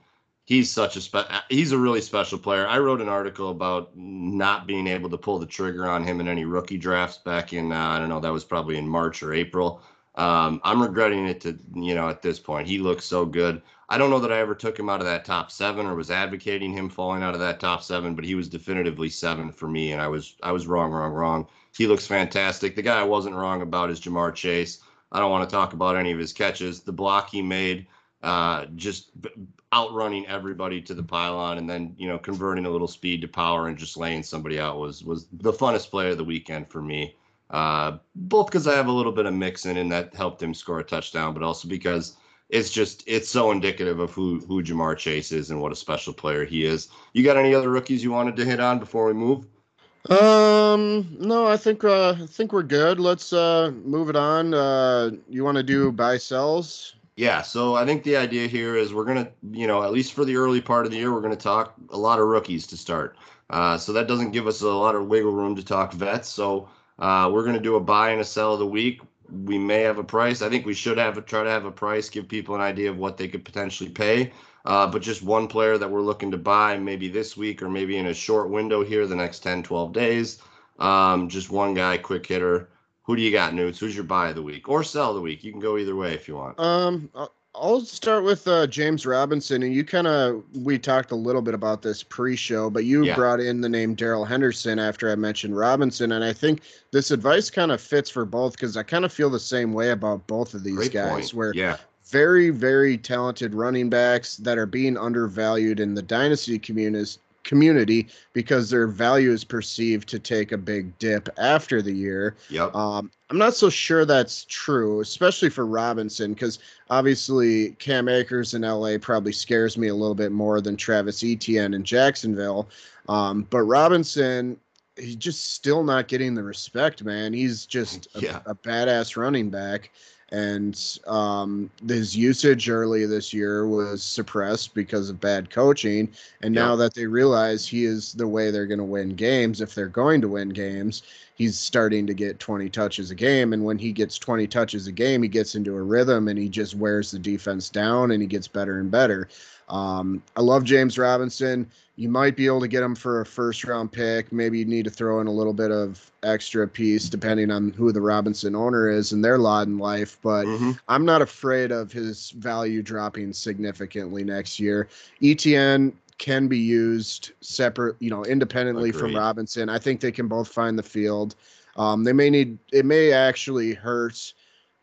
he's such a spe- he's a really special player. I wrote an article about not being able to pull the trigger on him in any rookie drafts back in uh, I don't know that was probably in March or April. Um, I'm regretting it to you know at this point. He looks so good. I don't know that I ever took him out of that top seven or was advocating him falling out of that top seven, but he was definitively seven for me, and I was I was wrong, wrong, wrong. He looks fantastic. The guy I wasn't wrong about is Ja'Marr Chase. I don't want to talk about any of his catches. The block he made, uh, just outrunning everybody to the pylon and then you know converting a little speed to power and just laying somebody out was was the funnest play of the weekend for me. Uh, both because I have a little bit of mixing and that helped him score a touchdown, but also because it's just it's so indicative of who who Ja'Marr Chase is and what a special player he is. You got any other rookies you wanted to hit on before we move? Um, no, I think uh, I think we're good. Let's uh, move it on. Uh, you want to do buy sells? Yeah, so I think the idea here is we're gonna, you know, at least for the early part of the year, we're gonna talk a lot of rookies to start. Uh, so that doesn't give us a lot of wiggle room to talk vets. So uh, we're gonna do a buy and a sell of the week. We may have a price. I think we should have a, try to have a price, give people an idea of what they could potentially pay. Uh, but just one player that we're looking to buy, maybe this week or maybe in a short window here, the next 10, 12 days. Um, just one guy, quick hitter. Who do you got, Newts? Who's your buy of the week or sell of the week? You can go either way if you want. Um, I'll start with uh, James Robinson, and you kind of we talked a little bit about this pre-show, but you yeah. brought in the name Darrell Henderson after I mentioned Robinson, and I think this advice kind of fits for both because I kind of feel the same way about both of these Great guys. Point. Where yeah. very very talented running backs that are being undervalued in the dynasty community community because their value is perceived to take a big dip after the year. Yep. Um, I'm not so sure that's true, especially for Robinson, because obviously Cam Akers in LA probably scares me a little bit more than Travis Etienne in Jacksonville. Um, but Robinson, he's just still not getting the respect, man. He's just a, yeah. a badass running back. And um, his usage early this year was suppressed because of bad coaching. And now that they realize he is the way they're going to win games, if they're going to win games, he's starting to get 20 touches a game. And when he gets 20 touches a game, he gets into a rhythm and he just wears the defense down and he gets better and better. Um, I love James Robinson. You might be able to get him for a first round pick. Maybe you need to throw in a little bit of extra piece depending on who the Robinson owner is and their lot in life. But Mhm. I'm not afraid of his value dropping significantly next year. Etienne can be used separate, you know, independently from Robinson. I think they can both find the field. Um, they may need it may actually hurt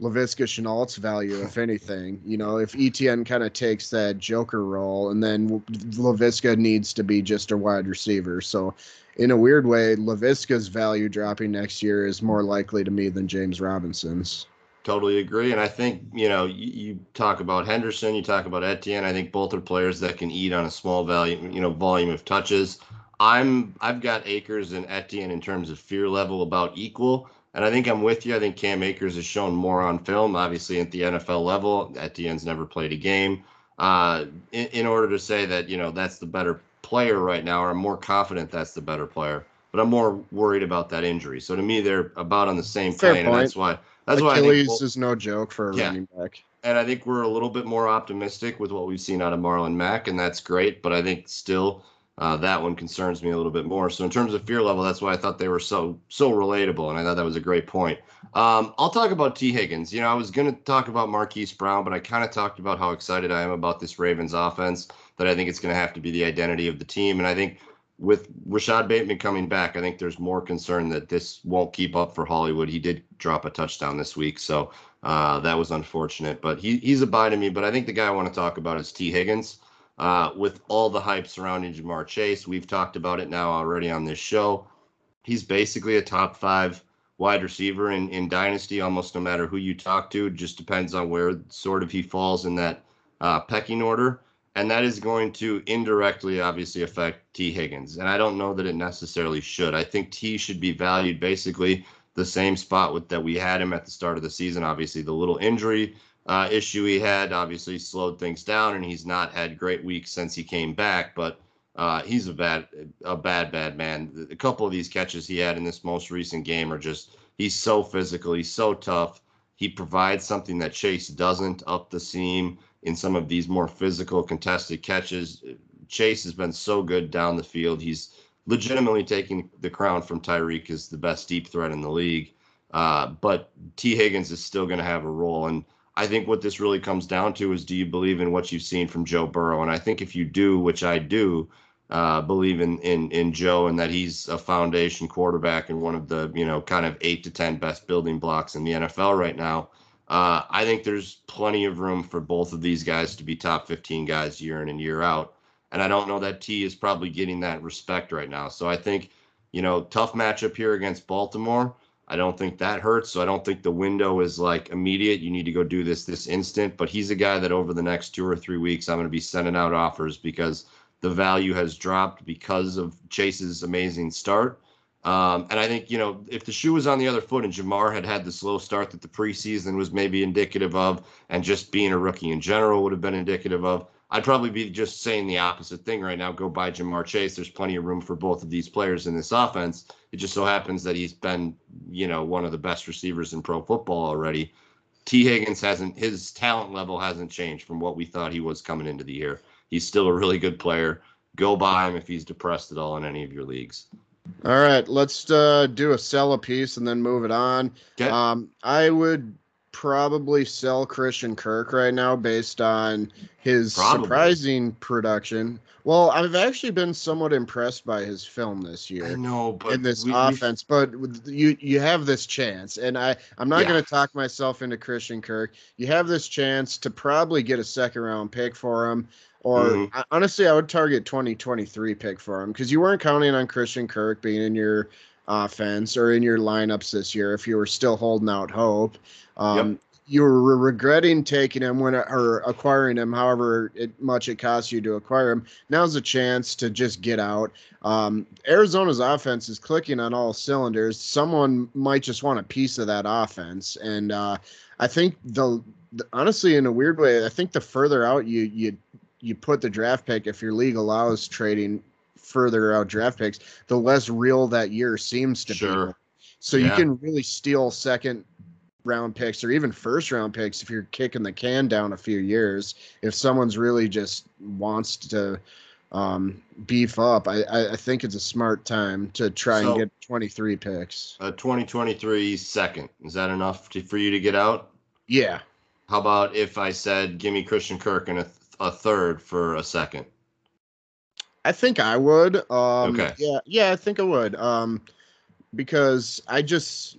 Laviska Shenault's value, if anything. You know, if Etienne kind of takes that Joker role, and then Laviska needs to be just a wide receiver. So, in a weird way, Laviska's value dropping next year is more likely to me than James Robinson's. Totally agree. And I think, you know, you, you talk about Henderson, you talk about Etienne. I think both are players that can eat on a small value, you know, volume of touches. I'm I've got Akers and Etienne in terms of fear level about equal. And I think I'm with you. I think Cam Akers has shown more on film, obviously at the NFL level. Etienne's never played a game. Uh, in, in order to say that, you know, that's the better player right now, or I'm more confident that's the better player. But I'm more worried about that injury. So to me, they're about on the same Fair plane, and that's why that's why I think Achilles is no joke for a Yeah. running back. and I think we're a little bit more optimistic with what we've seen out of Marlon Mack, and that's great. But I think still uh, that one concerns me a little bit more. So in terms of fear level, that's why I thought they were so so relatable, and I thought that was a great point. Um, I'll talk about Tee Higgins. You know, I was going to talk about Marquise Brown, but I kind of talked about how excited I am about this Ravens offense. That I think it's going to have to be the identity of the team, and I think with Rashod Bateman coming back, I think there's more concern that this won't keep up for Hollywood. He did drop a touchdown this week, so uh, that was unfortunate. But he, he's a buy to me. But I think the guy I want to talk about is Tee Higgins. Uh, with all the hype surrounding Ja'Marr Chase, we've talked about it now already on this show. He's basically a top five wide receiver in, in Dynasty, almost no matter who you talk to. It just depends on where sort of he falls in that uh, pecking order and that is going to indirectly obviously affect Tee Higgins. And I don't know that it necessarily should. I think T should be valued basically the same spot with that we had him at the start of the season. Obviously, the little injury uh, issue he had obviously slowed things down, and he's not had great weeks since he came back. But uh, he's a bad, a bad, bad man. A couple of these catches he had in this most recent game are just he's so physical, he's so tough. He provides something that Chase doesn't up the seam in some of these more physical contested catches. Chase has been so good down the field. He's legitimately taking the crown from Tyreek as the best deep threat in the league. Uh, but Tee Higgins is still going to have a role. And I think what this really comes down to is do you believe in what you've seen from Joe Burrow? And I think if you do, which I do, uh, believe in, in in Joe and that he's a foundation quarterback and one of the you know kind of eight to ten best building blocks in the NFL right now. Uh, I think there's plenty of room for both of these guys to be top 15 guys year in and year out. And I don't know that Tee is probably getting that respect right now. So I think, you know, tough matchup here against Baltimore. I don't think that hurts. So I don't think the window is like immediate. You need to go do this this instant. But he's a guy that over the next two or three weeks, I'm going to be sending out offers because the value has dropped because of Chase's amazing start. Um, and I think, you know, if the shoe was on the other foot and Ja'Marr had had the slow start that the preseason was maybe indicative of, and just being a rookie in general would have been indicative of, I'd probably be just saying the opposite thing right now. Go buy Ja'Marr Chase. There's plenty of room for both of these players in this offense. It just so happens that he's been, you know, one of the best receivers in pro football already. Tee Higgins hasn't, his talent level hasn't changed from what we thought he was coming into the year. He's still a really good player. Go buy him if he's depressed at all in any of your leagues. All right, let's uh, do a sell a piece and then move it on. Okay. Um, I would probably sell Christian Kirk right now based on his Probably. surprising production. Well, I've actually been somewhat impressed by his film this year. I know, but in this we- we- offense, but you you have this chance, and I I'm not Yeah. going to talk myself into Christian Kirk. You have this chance to probably get a second round pick for him. Or Mhm. I- honestly, I would target 2023 pick for him because you weren't counting on Christian Kirk being in your offense or in your lineups this year if you were still holding out hope. Um, you were regretting taking him when or acquiring him, however it, much it costs you to acquire him. Now's a chance to just get out. Um, Arizona's offense is clicking on all cylinders. Someone might just want a piece of that offense, and uh, I think the, the honestly, in a weird way, I think the further out you you you put the draft pick, if your league allows trading further out draft picks, the less real that year seems to sure. be. So yeah. you can really steal second round picks or even first round picks if you're kicking the can down a few years. If someone's really just wants to um, beef up, I, I, think it's a smart time to try so, and get 23 picks. A 2023 second. Is that enough to, for you to get out? Yeah. How about if I said, give me Christian Kirk and a, a third for a second? I think I would. Um, okay. Yeah, yeah, I think I would. Um, because I just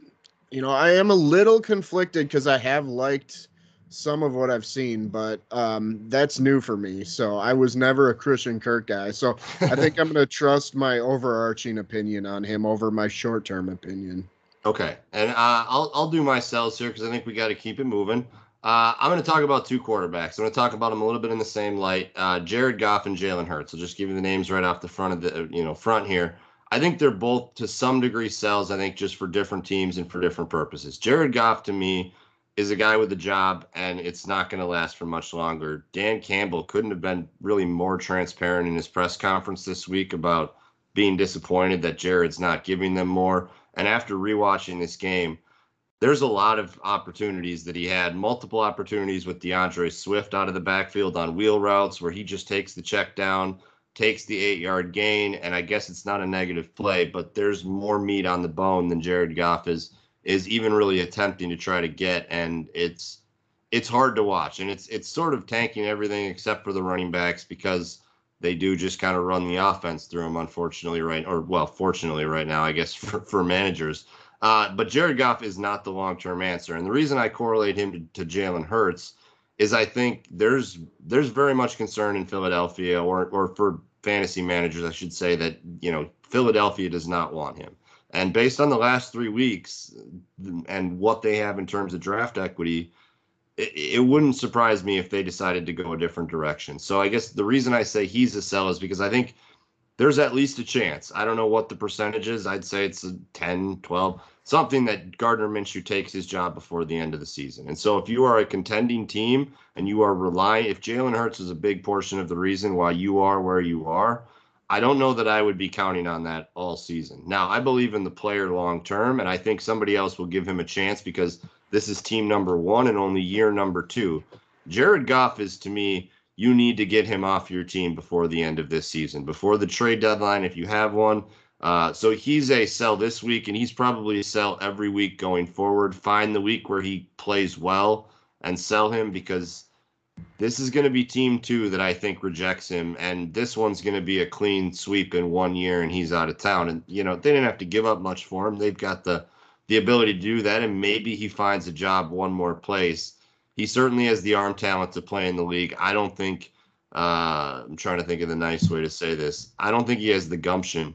you know, I am a little conflicted because I have liked some of what I've seen, but um, that's new for me. So I was never a Christian Kirk guy. So I think I'm going to trust my overarching opinion on him over my short term opinion. Okay, and uh, I'll I'll do my cells here because I think we got to keep it moving. Uh, I'm going to talk about two quarterbacks. I'm going to talk about them a little bit in the same light. Uh, Jared Goff and Jalen Hurts. I'll just give you the names right off the front of the you know front here. I think they're both to some degree sells. I think just for different teams and for different purposes. Jared Goff to me is a guy with a job, and it's not going to last for much longer. Dan Campbell couldn't have been really more transparent in his press conference this week about being disappointed that Jared's not giving them more. And after rewatching this game, there's a lot of opportunities that he had, multiple opportunities with DeAndre Swift out of the backfield on wheel routes where he just takes the check down takes the eight yard gain, and I guess it's not a negative play, but there's more meat on the bone than Jared Goff is is even really attempting to try to get, and it's it's hard to watch, and it's it's sort of tanking everything except for the running backs because they do just kind of run the offense through them, unfortunately, right or well, fortunately, right now, I guess for for managers. Uh, but Jared Goff is not the long term answer, and the reason I correlate him to, to Jalen Hurts is I think there's there's very much concern in Philadelphia or or for fantasy managers, I should say that you know Philadelphia does not want him. And based on the last three weeks mm, and what they have in terms of draft equity, it, it, wouldn't surprise me if they decided to go a different direction. So I guess the reason I say he's a sell is because I think there's at least a chance. I don't know what the percentage is. I'd say it's a 10, 12 something that Gardner Minshew takes his job before the end of the season. And so if you are a contending team and you are relying, if Jalen Hurts is a big portion of the reason why you are where you are, I don't know that I would be counting on that all season. Now, I believe in the player long term, and I think somebody else will give him a chance because this is team number one and only year number two. Jared Goff is to me, you need to get him off your team before the end of this season, before the trade deadline, if you have one uh, so he's a sell this week, and he's probably a sell every week going forward. Find the week where he plays well and sell him because this is going to be team two that I think rejects him, and this one's going to be a clean sweep in one year, and he's out of town. And you know they didn't have to give up much for him; they've got the the ability to do that, and maybe he finds a job one more place. He certainly has the arm talent to play in the league. I don't think. Uh, I'm trying to think of the nice way to say this. I don't think he has the gumption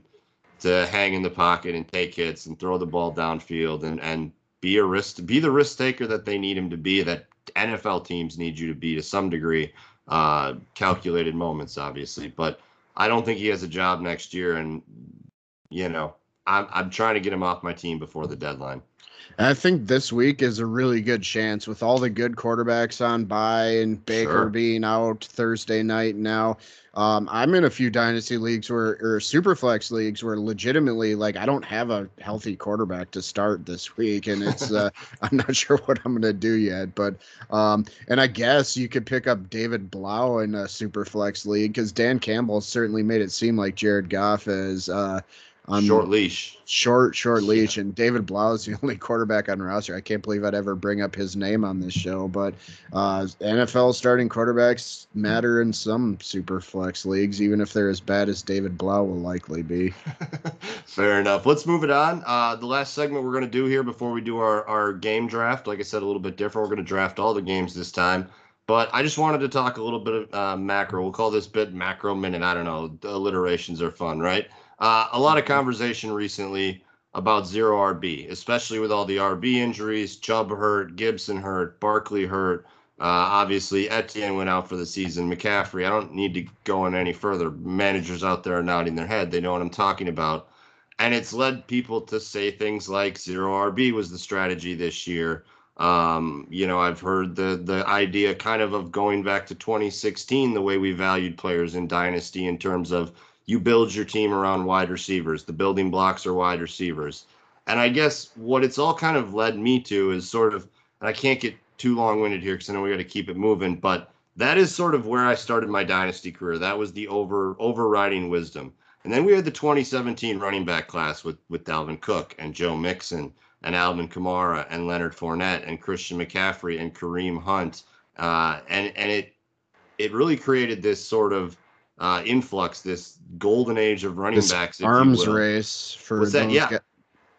to hang in the pocket and take hits and throw the ball downfield and and be a risk be the risk taker that they need him to be that NFL teams need you to be to some degree uh, calculated moments obviously but I don't think he has a job next year and you know I'm I'm trying to get him off my team before the deadline. I think this week is a really good chance with all the good quarterbacks on by and Baker sure. being out Thursday night now. Um, I'm in a few dynasty leagues where, or super flex leagues where legitimately, like, I don't have a healthy quarterback to start this week, and it's, uh, I'm not sure what I'm gonna do yet. But, um, and I guess you could pick up David Blough in a super flex league because Dan Campbell certainly made it seem like Jared Goff is, uh, on short leash. Short, short leash. And David Blough is the only quarterback on roster. I can't believe I'd ever bring up his name on this show, but uh, NFL starting quarterbacks matter in some super flex leagues, even if they're as bad as David Blough will likely be. Fair enough. Let's move it on. Uh, the last segment we're going to do here before we do our, our game draft, like I said, a little bit different. We're going to draft all the games this time. But I just wanted to talk a little bit of uh, macro. We'll call this bit macro minute. I don't know. The alliterations are fun, right? Uh, a lot of conversation recently about zero RB, especially with all the RB injuries. Chubb hurt, Gibson hurt, Barkley hurt. Uh, obviously, Etienne went out for the season. McCaffrey, I don't need to go on any further. Managers out there are nodding their head. They know what I'm talking about. And it's led people to say things like zero RB was the strategy this year. Um, you know, I've heard the the idea kind of of going back to 2016, the way we valued players in Dynasty in terms of you build your team around wide receivers. The building blocks are wide receivers. And I guess what it's all kind of led me to is sort of, and I can't get too long winded here because I know we got to keep it moving, but that is sort of where I started my dynasty career. That was the over overriding wisdom. And then we had the 2017 running back class with with Dalvin Cook and Joe Mixon and Alvin Kamara and Leonard Fournette and Christian McCaffrey and Kareem Hunt. Uh, and and it it really created this sort of uh, influx, this golden age of running this backs. Arms race for What's those that? Yeah. guys.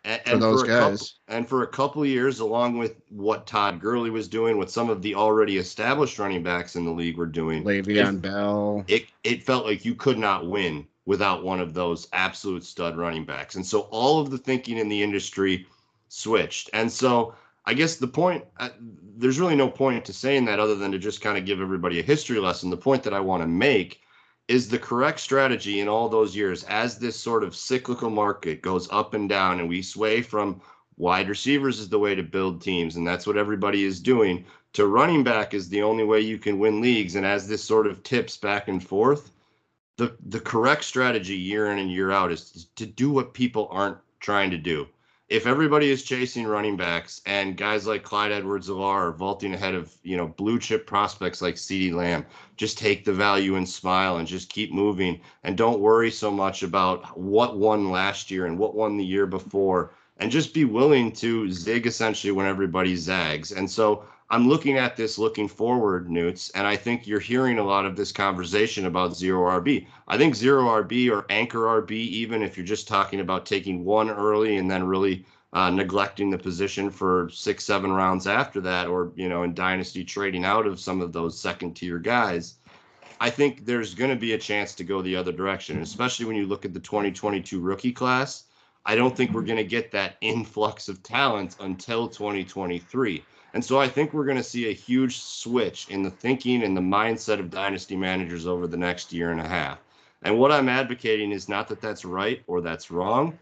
And, For and those a couple- guys. and for a couple years, along with what Todd Gurley was doing, what some of the already established running backs in the league were doing, Le'Veon Bell. it it felt like you could not win without one of those absolute stud running backs. And so all of the thinking in the industry switched. And so I guess the point uh, there's really no point to saying that other than to just kind of give everybody a history lesson. The point that I want to make is the correct strategy in all those years as this sort of cyclical market goes up and down and we sway from wide receivers is the way to build teams. And that's what everybody is doing to running back is the only way you can win leagues. And as this sort of tips back and forth the the correct strategy year in and year out is to do what people aren't trying to do if everybody is chasing running backs and guys like Clyde Edwards-Helaire are vaulting ahead of, you know, blue chip prospects like CeeDee Lamb, just take the value and smile and just keep moving and don't worry so much about what won last year and what won the year before and just be willing to zig essentially when everybody zags. And so I'm looking at this looking forward, Newts, and I think you're hearing a lot of this conversation about zero RB. I think zero RB or anchor RB, even if you're just talking about taking one early and then really uh, neglecting the position for six, seven rounds after that, or you know, in dynasty trading out of some of those second tier guys. I think there's going to be a chance to go the other direction, especially when you look at the 2022 rookie class. I don't think we're going to get that influx of talent until 2023. And so I think we're going to see a huge switch in the thinking and the mindset of dynasty managers over the next year and a half. And what I'm advocating is not that that's right or that's wrong,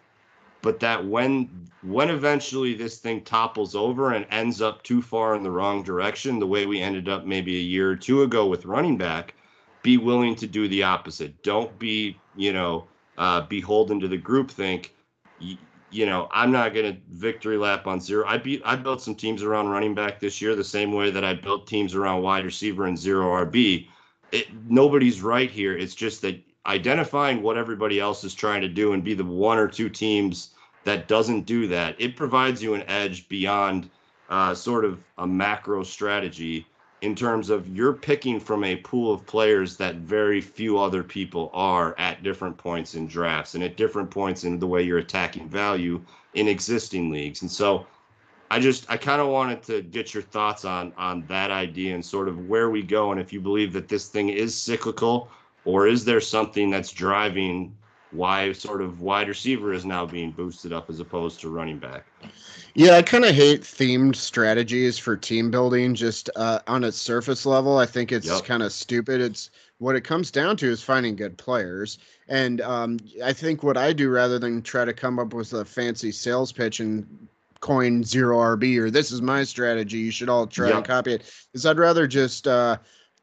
but that when when eventually this thing topples over and ends up too far in the wrong direction, the way we ended up maybe a year or two ago with running back, be willing to do the opposite. Don't be, you know, uh, beholden to the group think. You, know, I'm not going to victory lap on zero. I beat, I built some teams around running back this year the same way that I built teams around wide receiver and zero RB. It, nobody's right here. It's just that identifying what everybody else is trying to do and be the one or two teams that doesn't do that, it provides you an edge beyond uh, sort of a macro strategy in terms of you're picking from a pool of players that very few other people are at different points in drafts and at different points in the way you're attacking value in existing leagues. And so I just I kind of wanted to get your thoughts on on that idea and sort of where we go and if you believe that this thing is cyclical or is there something that's driving why sort of wide receiver is now being boosted up as opposed to running back? Yeah, I kind of hate themed strategies for team building just uh, on its surface level. I think it's Yep. kind of stupid. It's what it comes down to is finding good players. And um, I think what I do rather than try to come up with a fancy sales pitch and coin zero RB or this is my strategy, you should all try Yep. and copy it, is I'd rather just uh,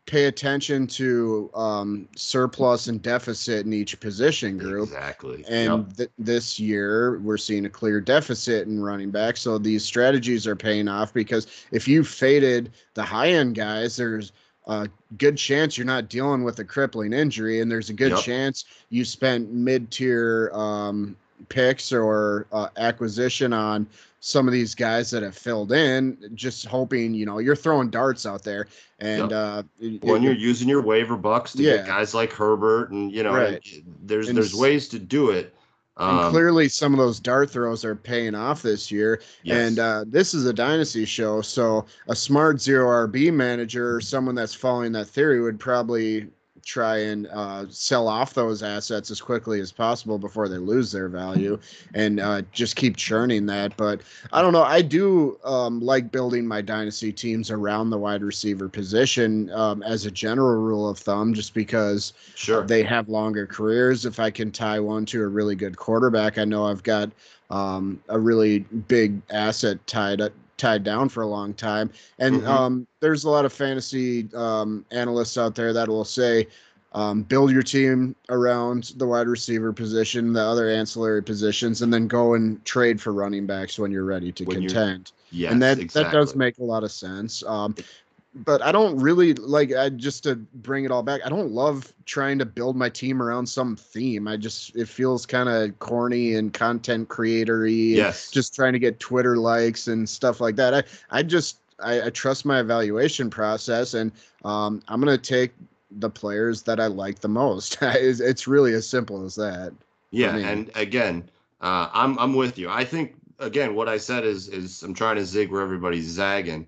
pay attention to um, surplus and deficit in each position group. Exactly. And Yep. th- this year, we're seeing a clear deficit in running back. So these strategies are paying off because if you faded the high end guys, there's a good chance you're not dealing with a crippling injury, and there's a good Yep. chance you spent mid tier um, picks or uh, acquisition on some of these guys that have filled in, just hoping you know you're throwing darts out there. And uh, when you're using your waiver bucks to Yeah. get guys like Herbert and you know Right. there's And there's ways to do it. and Um, clearly, some of those dart throws are paying off this year. yes. And uh, this is a dynasty show, so a smart zero RB manager or someone that's following that theory would probably try and uh, sell off those assets as quickly as possible before they lose their value, and uh, just keep churning that. But I don't know. I do um, like building my dynasty teams around the wide receiver position um, as a general rule of thumb, just because sure they have longer careers. If I can tie one to a really good quarterback, I know I've got um, a really big asset tied up tied down for a long time. And mm-hmm. um, there's a lot of fantasy um, analysts out there that will say, um, build your team around the wide receiver position, the other ancillary positions, and then go and trade for running backs when you're ready to when contend. Yes, and that exactly. that does make a lot of sense. Um, but I don't really like I just to bring it all back. I don't love trying to build my team around some theme. I just it feels kind of corny and content creatory. Yes. Just trying to get Twitter likes and stuff like that. I I just I, I trust my evaluation process and um, I'm gonna take the players that I like the most. it's, it's really as simple as that. Yeah, and again, uh, I'm I'm with you. I think again what I said is is I'm trying to zig where everybody's zagging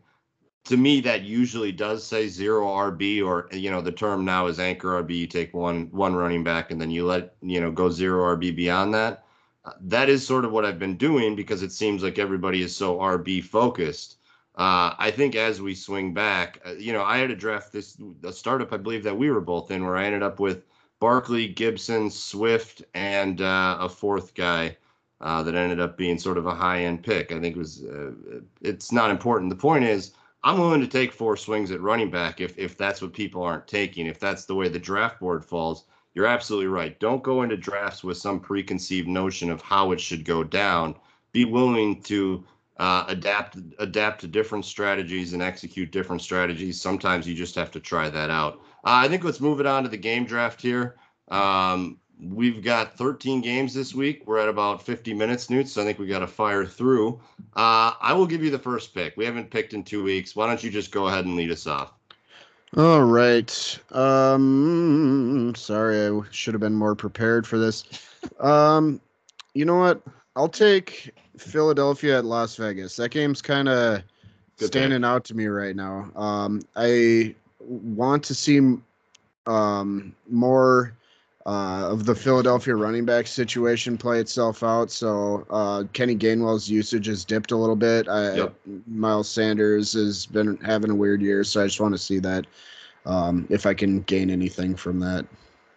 to me that usually does say zero RB or you know the term now is anchor RB. You take one one running back and then you let you know go zero RB beyond that. Uh, that is sort of what I've been doing because it seems like everybody is so RB focused. Uh, I think as we swing back, uh, you know, I had a draft this a startup I believe that we were both in where I ended up with Barkley, Gibson, Swift, and uh, a fourth guy. That ended up being sort of a high end pick. I think it was. It's not important. The point is, I'm willing to take four swings at running back if if that's what people aren't taking. If that's the way the draft board falls, you're absolutely right. Don't go into drafts with some preconceived notion of how it should go down. Be willing to uh, adapt adapt to different strategies and execute different strategies. Sometimes you just have to try that out. Uh, I think let's move it on to the game draft here. Um, We've got 13 games this week. We're at about 50 minutes, Newt. So I think we got to fire through. Uh, I will give you the first pick. We haven't picked in two weeks. Why don't you just go ahead and lead us off? All right. Um, sorry, I should have been more prepared for this. Um, you know what? I'll take Philadelphia at Las Vegas. That game's kind of standing out to me right now. Um, I want to see um more uh, of the Philadelphia running back situation play itself out. So uh, Kenny Gainwell's usage has dipped a little bit. I, yep. Miles Sanders has been having a weird year, so I just want to see that um, if I can gain anything from that.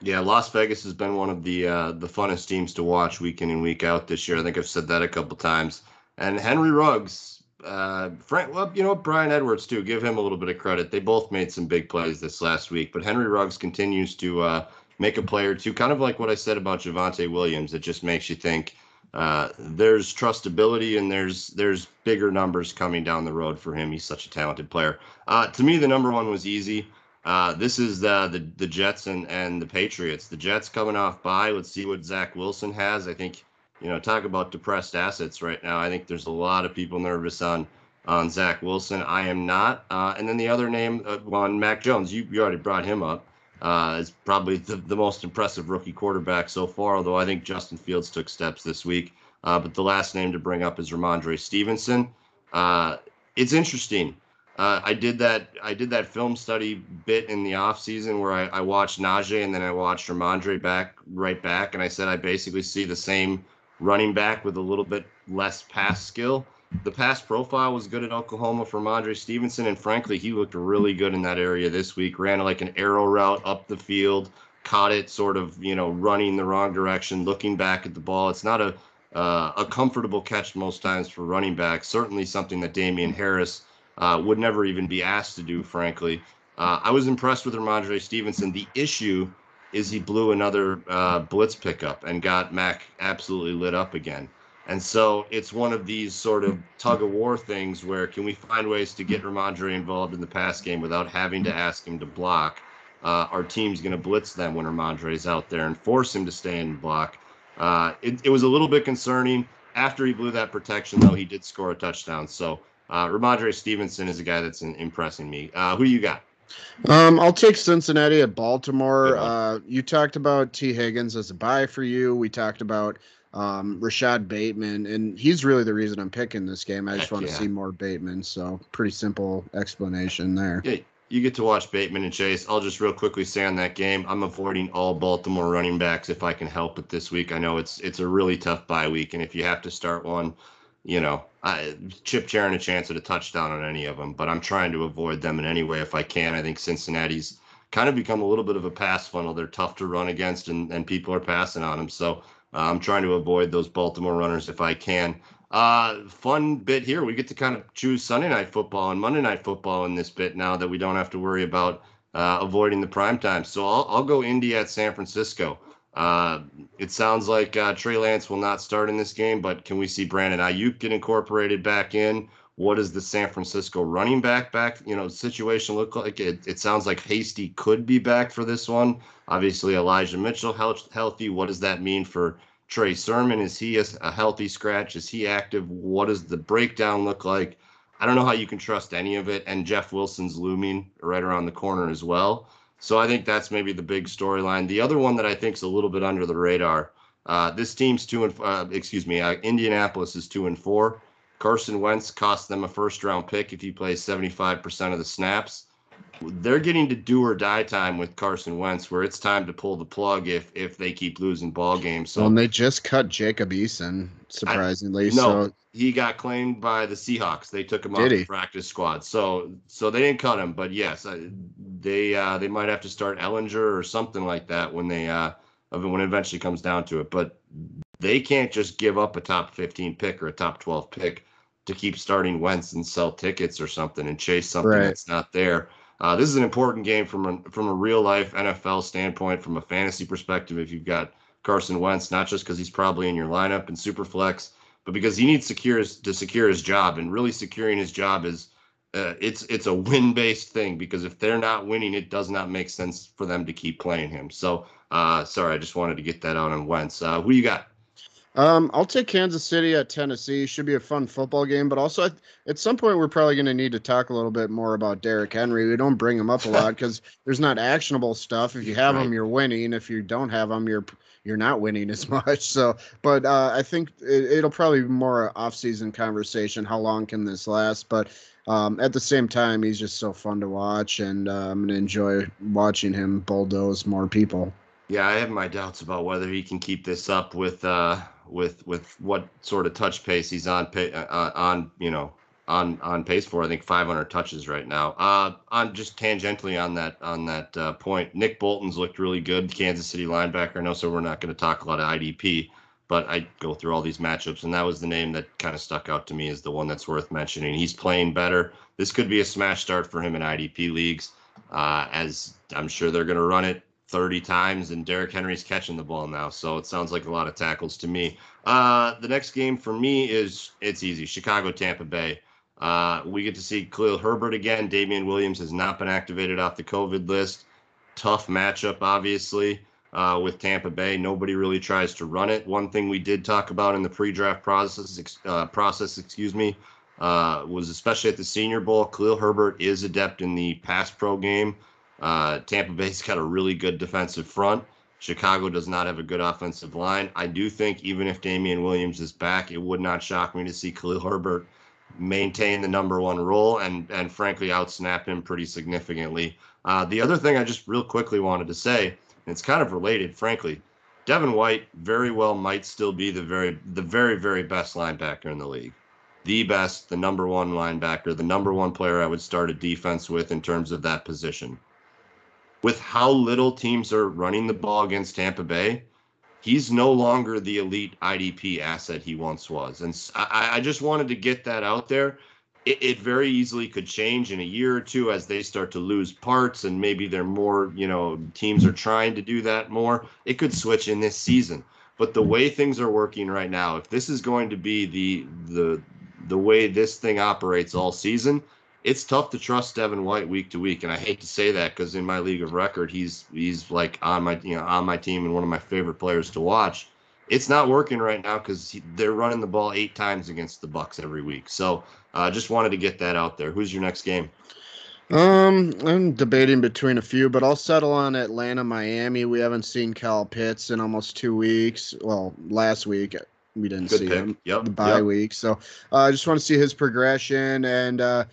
Yeah, Las Vegas has been one of the uh, the funnest teams to watch week in and week out this year. I think I've said that a couple times. And Henry Ruggs, uh, Frank, well, you know Bryan Edwards too. Give him a little bit of credit. They both made some big plays this last week, but Henry Ruggs continues to uh, make a play or two, kind of like what I said about Javonte Williams. It just makes you think uh, there's trustability and there's there's bigger numbers coming down the road for him. He's such a talented player. Uh, to me, the number one was easy. Uh, this is the, the the Jets and, and the Patriots. The Jets coming off by. Let's see what Zach Wilson has. I think you know talk about depressed assets right now. I think there's a lot of people nervous on on Zach Wilson. I am not. Uh, and then the other name uh, one, Mac Jones. You you already brought him up uh, is probably the, the most impressive rookie quarterback so far, although I think Justin Fields took steps this week. Uh, but the last name to bring up is Rhamondre Stevenson. Uh, it's interesting. Uh, I did that. I did that film study bit in the off season where I, I watched Najee and then I watched Ramondre back right back, and I said I basically see the same running back with a little bit less pass skill the pass profile was good at Oklahoma for Rhamondre Stevenson, and frankly, he looked really good in that area this week. Ran like an arrow route up the field, caught it sort of, you know, running the wrong direction, looking back at the ball. It's not a uh, a comfortable catch most times for running backs. Certainly something that Damien Harris uh, would never even be asked to do, frankly. Uh, I was impressed with Rhamondre Stevenson. The issue is he blew another uh, blitz pickup and got Mac absolutely lit up again. And so it's one of these sort of tug of war things where can we find ways to get Rhamondre involved in the pass game without having to ask him to block? Uh, our team's going to blitz them when Rhamondre is out there and force him to stay in block. Uh, it, it was a little bit concerning. After he blew that protection, though, he did score a touchdown. So uh, Rhamondre Stevenson is a guy that's in, impressing me. Uh, who you got? Um, I'll take Cincinnati at Baltimore. Uh, you talked about Tee Higgins as a buy for you. We talked about um, Rashod Bateman, and he's really the reason I'm picking this game. I just want to see more Bateman. So pretty simple explanation there. Yeah, you get to watch Bateman and Chase. I'll just real quickly say on that game, I'm avoiding all Baltimore running backs if I can help it this week. I know it's it's a really tough bye week, and if you have to start one, you know, I, Chip Charon a chance at a touchdown on any of them, but I'm trying to avoid them in any way if I can. I think Cincinnati's kind of become a little bit of a pass funnel. They're tough to run against, and, and people are passing on them. So I'm trying to avoid those Baltimore runners if I can. Uh, fun bit here. We get to kind of choose Sunday night football and Monday night football in this bit now that we don't have to worry about uh, avoiding the prime time. So I'll, I'll go Indy at San Francisco. Uh, it sounds like uh, Trey Lance will not start in this game, but can we see Brandon Aiyuk get incorporated back in? What does the San Francisco running back back you know situation look like? It, it sounds like Hasty could be back for this one. Obviously, Elijah Mitchell health, healthy. What does that mean for Trey Sermon? Is he a, healthy scratch? Is he active? What does the breakdown look like? I don't know how you can trust any of it. And Jeff Wilson's looming right around the corner as well. So I think that's maybe the big storyline. The other one that I think is a little bit under the radar. Uh, this team's two and uh, excuse me, uh, Indianapolis is two and four. Carson Wentz cost them a first round pick if he plays 75% of the snaps they're getting to do or die time with Carson Wentz, where it's time to pull the plug if if they keep losing ball games. So well, and they just cut Jacob Eason, surprisingly. I, no, so. he got claimed by the Seahawks. They took him off the practice squad. So so they didn't cut him, but yes, they uh, they might have to start Ehlinger or something like that when they uh when it eventually comes down to it. But they can't just give up a top 15 pick or a top 12 pick to keep starting Wentz and sell tickets or something and chase something right. that's not there. Uh, this is an important game from a, from a real life NFL standpoint, from a fantasy perspective. If you've got Carson Wentz, not just because he's probably in your lineup and super flex, but because he needs secure to secure his job, and really securing his job is uh, it's it's a win based thing because if they're not winning, it does not make sense for them to keep playing him. So, uh, sorry, I just wanted to get that out on Wentz. Uh, who you got? Um, I'll take Kansas City at Tennessee. Should be a fun football game, but also at, at some point we're probably going to need to talk a little bit more about Derrick Henry. We don't bring him up a lot because there's not actionable stuff. If you have right. him, you're winning. If you don't have him, you're you're not winning as much. So, but uh, I think it, will probably be more off-season conversation. How long can this last? But um, at the same time, he's just so fun to watch, and uh, I'm gonna enjoy watching him bulldoze more people. Yeah, I have my doubts about whether he can keep this up with uh, with with what sort of touch pace he's on uh, uh, on you know on on pace for. I think 500 touches right now. Uh, on just tangentially on that on that uh, point, Nick Bolton's looked really good. Kansas City linebacker. I know, so we're not going to talk a lot of IDP, but I go through all these matchups, and that was the name that kind of stuck out to me as the one that's worth mentioning. He's playing better. This could be a smash start for him in IDP leagues, uh, as I'm sure they're going to run it 30 times, and Derrick Henry's catching the ball now. So it sounds like a lot of tackles to me. Uh, the next game for me is it's easy Chicago, Tampa Bay. Uh, we get to see Khalil Herbert again. Damien Williams has not been activated off the COVID list. Tough matchup, obviously, uh, with Tampa Bay. Nobody really tries to run it. One thing we did talk about in the pre-draft process, uh, process, excuse me, uh, was especially at the Senior Bowl. Khalil Herbert is adept in the pass pro game. Uh, Tampa Bay's got a really good defensive front. Chicago does not have a good offensive line. I do think even if Damien Williams is back, it would not shock me to see Khalil Herbert maintain the number one role and and frankly outsnap him pretty significantly. Uh, the other thing I just real quickly wanted to say, and it's kind of related, frankly, Devin White very well might still be the very the very very best linebacker in the league, the best, the number one linebacker, the number one player I would start a defense with in terms of that position with how little teams are running the ball against Tampa Bay, he's no longer the elite IDP asset he once was. And I, I just wanted to get that out there. It, it, very easily could change in a year or two as they start to lose parts and maybe they're more, you know, teams are trying to do that more. It could switch in this season. But the way things are working right now, if this is going to be the the the way this thing operates all season, it's tough to trust Devin White week to week, and I hate to say that because in my league of record, he's he's like on my you know on my team and one of my favorite players to watch. It's not working right now because they're running the ball eight times against the Bucks every week. So I uh, just wanted to get that out there. Who's your next game? Um, I'm debating between a few, but I'll settle on Atlanta, Miami. We haven't seen Kyle Pitts in almost two weeks. Well, last week we didn't Good see pick. him. Yep. The bye yep. week. So uh, I just want to see his progression and. uh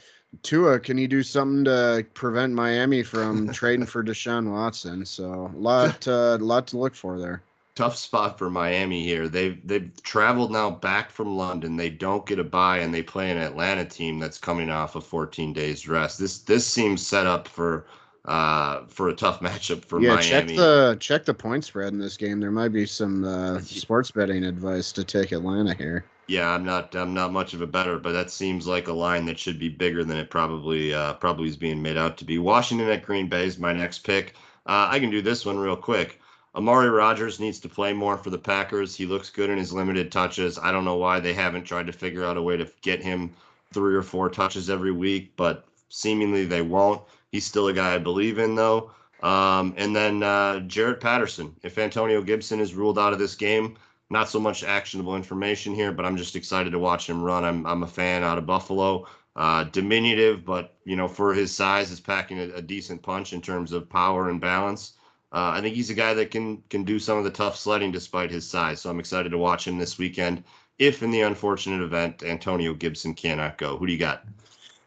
Tua, can you do something to prevent Miami from trading for Deshaun Watson? So a lot, uh, lot to look for there. Tough spot for Miami here. They've they've traveled now back from London. They don't get a bye, and they play an Atlanta team that's coming off of 14 days rest. This this seems set up for uh, for a tough matchup for yeah, Miami. check the check the point spread in this game. There might be some uh, sports betting advice to take Atlanta here. Yeah, I'm not I'm not much of a better, but that seems like a line that should be bigger than it probably uh, probably is being made out to be. Washington at Green Bay is my next pick. Uh, I can do this one real quick. Amari Rodgers needs to play more for the Packers. He looks good in his limited touches. I don't know why they haven't tried to figure out a way to get him three or four touches every week, but seemingly they won't. He's still a guy I believe in, though. Um, and then uh, Jaret Patterson. If Antonio Gibson is ruled out of this game, not so much actionable information here, but I'm just excited to watch him run. I'm I'm a fan out of Buffalo. Uh, diminutive, but you know, for his size, is packing a, a, decent punch in terms of power and balance. Uh, I think he's a guy that can can do some of the tough sledding despite his size. So I'm excited to watch him this weekend. If in the unfortunate event Antonio Gibson cannot go, who do you got?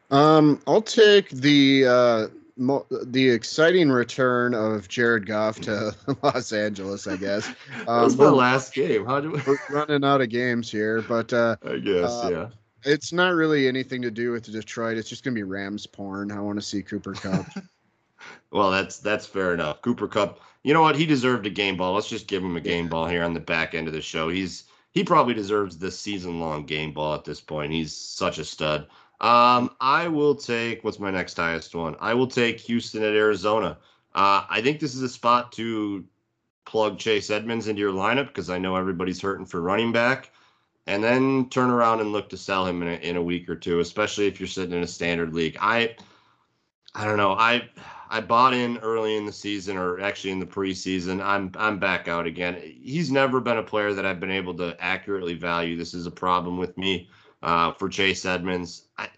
Um, I'll take the uh, mo- the exciting return of Jared Goff to Los Angeles. I guess. Um, that was the last game. How do we... we're running out of games here, but uh, I guess uh, yeah. It's not really anything to do with Detroit. It's just gonna be Rams porn. I want to see Cooper Kupp. well, that's that's fair enough. Cooper Kupp. You know what? He deserved a game ball. Let's just give him a game ball here on the back end of the show. He's he probably deserves the season long game ball at this point. He's such a stud. Um, I will take what's my next highest one? I will take Houston at Arizona. Uh, I think this is a spot to plug Chase Edmonds into your lineup because I know everybody's hurting for running back, and then turn around and look to sell him in a, in a week or two, especially if you're sitting in a standard league. I I don't know. I I bought in early in the season, or actually in the preseason. I'm I'm back out again. He's never been a player that I've been able to accurately value. This is a problem with me uh, for Chase Edmonds. I,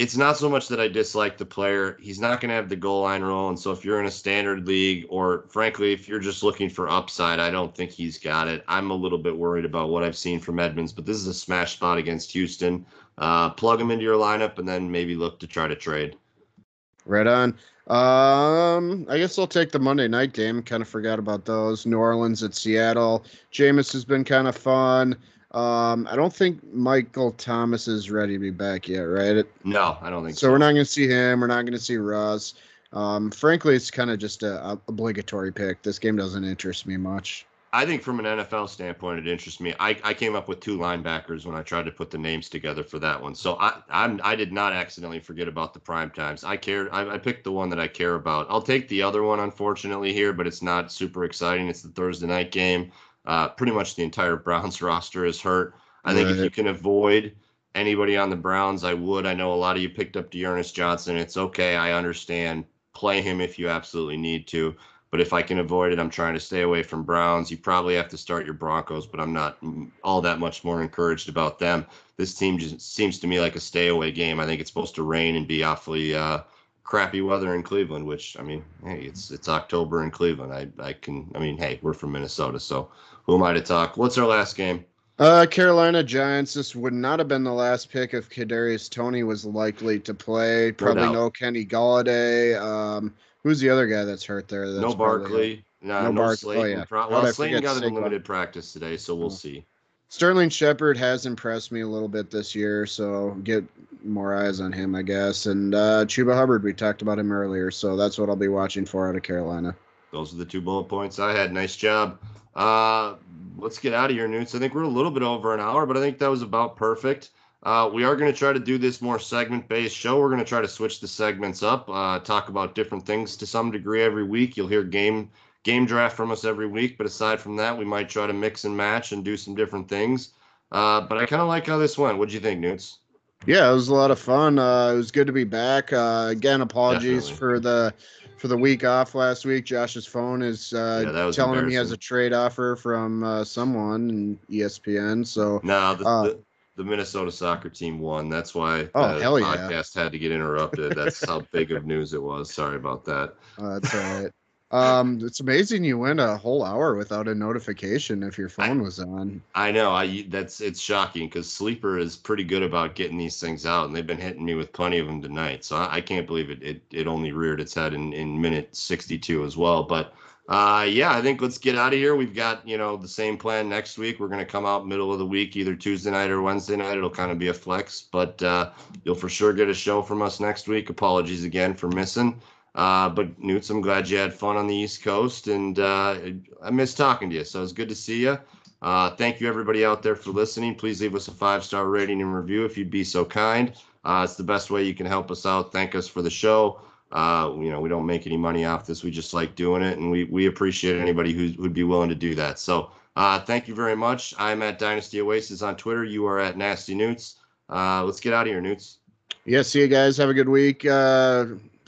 it's not so much that I dislike the player. He's not going to have the goal line role. And so if you're in a standard league, or frankly, if you're just looking for upside, I don't think he's got it. I'm a little bit worried about what I've seen from Edmonds, but this is a smash spot against Houston. Uh, plug him into your lineup and then maybe look to try to trade. Right on. Um, I guess I'll take the Monday night game. Kind of forgot about those. New Orleans at Seattle. Jameis has been kind of fun. Um, I don't think Michael Thomas is ready to be back yet, right? No, I don't think so. so. We're not going to see him. We're not going to see Russ. Um, frankly, it's kind of just a, a, obligatory pick. This game doesn't interest me much. I think from an NFL standpoint, it interests me. I, I came up with two linebackers when I tried to put the names together for that one. So I I'm I did not accidentally forget about the prime times. I care. I, I picked the one that I care about. I'll take the other one, unfortunately here, but it's not super exciting. It's the Thursday night game. Uh, pretty much the entire Browns roster is hurt. I think right. if you can avoid anybody on the Browns, I would. I know a lot of you picked up D'Ernest Johnson. It's okay. I understand. Play him if you absolutely need to. But if I can avoid it, I'm trying to stay away from Browns. You probably have to start your Broncos, but I'm not all that much more encouraged about them. This team just seems to me like a stay away game. I think it's supposed to rain and be awfully uh, crappy weather in Cleveland, which I mean, hey, it's it's October in Cleveland. I I can I mean, hey, we're from Minnesota, so who am I to talk? What's our last game? Uh, Carolina Giants. This would not have been the last pick if Kadarius Toney was likely to play. Probably no, no Kenny Golladay. Um, who's the other guy that's hurt there? That's no Barkley. No, no, no Barkley. Slayton. Oh, yeah. Pro- well, Slayton got in limited practice today, so we'll oh. see. Sterling Shepard has impressed me a little bit this year, so get more eyes on him, I guess. And uh, Chuba Hubbard, we talked about him earlier, so that's what I'll be watching for out of Carolina. Those are the two bullet points I had. Nice job. Uh, let's get out of here, Newts. I think we're a little bit over an hour, but I think that was about perfect. Uh, we are going to try to do this more segment based show. We're going to try to switch the segments up, uh, talk about different things to some degree every week. You'll hear game game draft from us every week. But aside from that, we might try to mix and match and do some different things. Uh, but I kind of like how this went. What'd you think, Newts? Yeah, it was a lot of fun. Uh, it was good to be back. Uh, again, apologies Definitely. for the for the week off last week. Josh's phone is uh, yeah, telling him he has a trade offer from uh, someone in ESPN. So no, the, uh, the, the, Minnesota soccer team won. That's why oh, the podcast yeah. had to get interrupted. That's how big of news it was. Sorry about that. Uh, that's all right. Um, it's amazing you went a whole hour without a notification if your phone I, was on. I know. I that's it's shocking because Sleeper is pretty good about getting these things out, and they've been hitting me with plenty of them tonight. So I, I can't believe it, it. It only reared its head in in minute sixty two as well. But uh, yeah, I think let's get out of here. We've got you know the same plan next week. We're gonna come out middle of the week, either Tuesday night or Wednesday night. It'll kind of be a flex, but uh, you'll for sure get a show from us next week. Apologies again for missing. Uh, but Newts, I'm glad you had fun on the East Coast, and uh, I miss talking to you. So it's good to see you. Uh, thank you, everybody out there, for listening. Please leave us a five star rating and review if you'd be so kind. Uh, it's the best way you can help us out. Thank us for the show. Uh, you know, we don't make any money off this. We just like doing it, and we we appreciate anybody who would be willing to do that. So uh, thank you very much. I'm at Dynasty Oasis on Twitter. You are at Nasty Newts. let's get out of here, Newts. Yeah, see you guys. Have a good week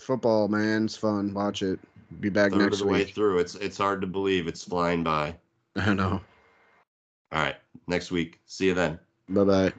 football, man. It's fun. Watch it. Be back Third next of the week. way through. It's it's hard to believe. It's flying by. I know. All right. Next week. See you then. Bye bye.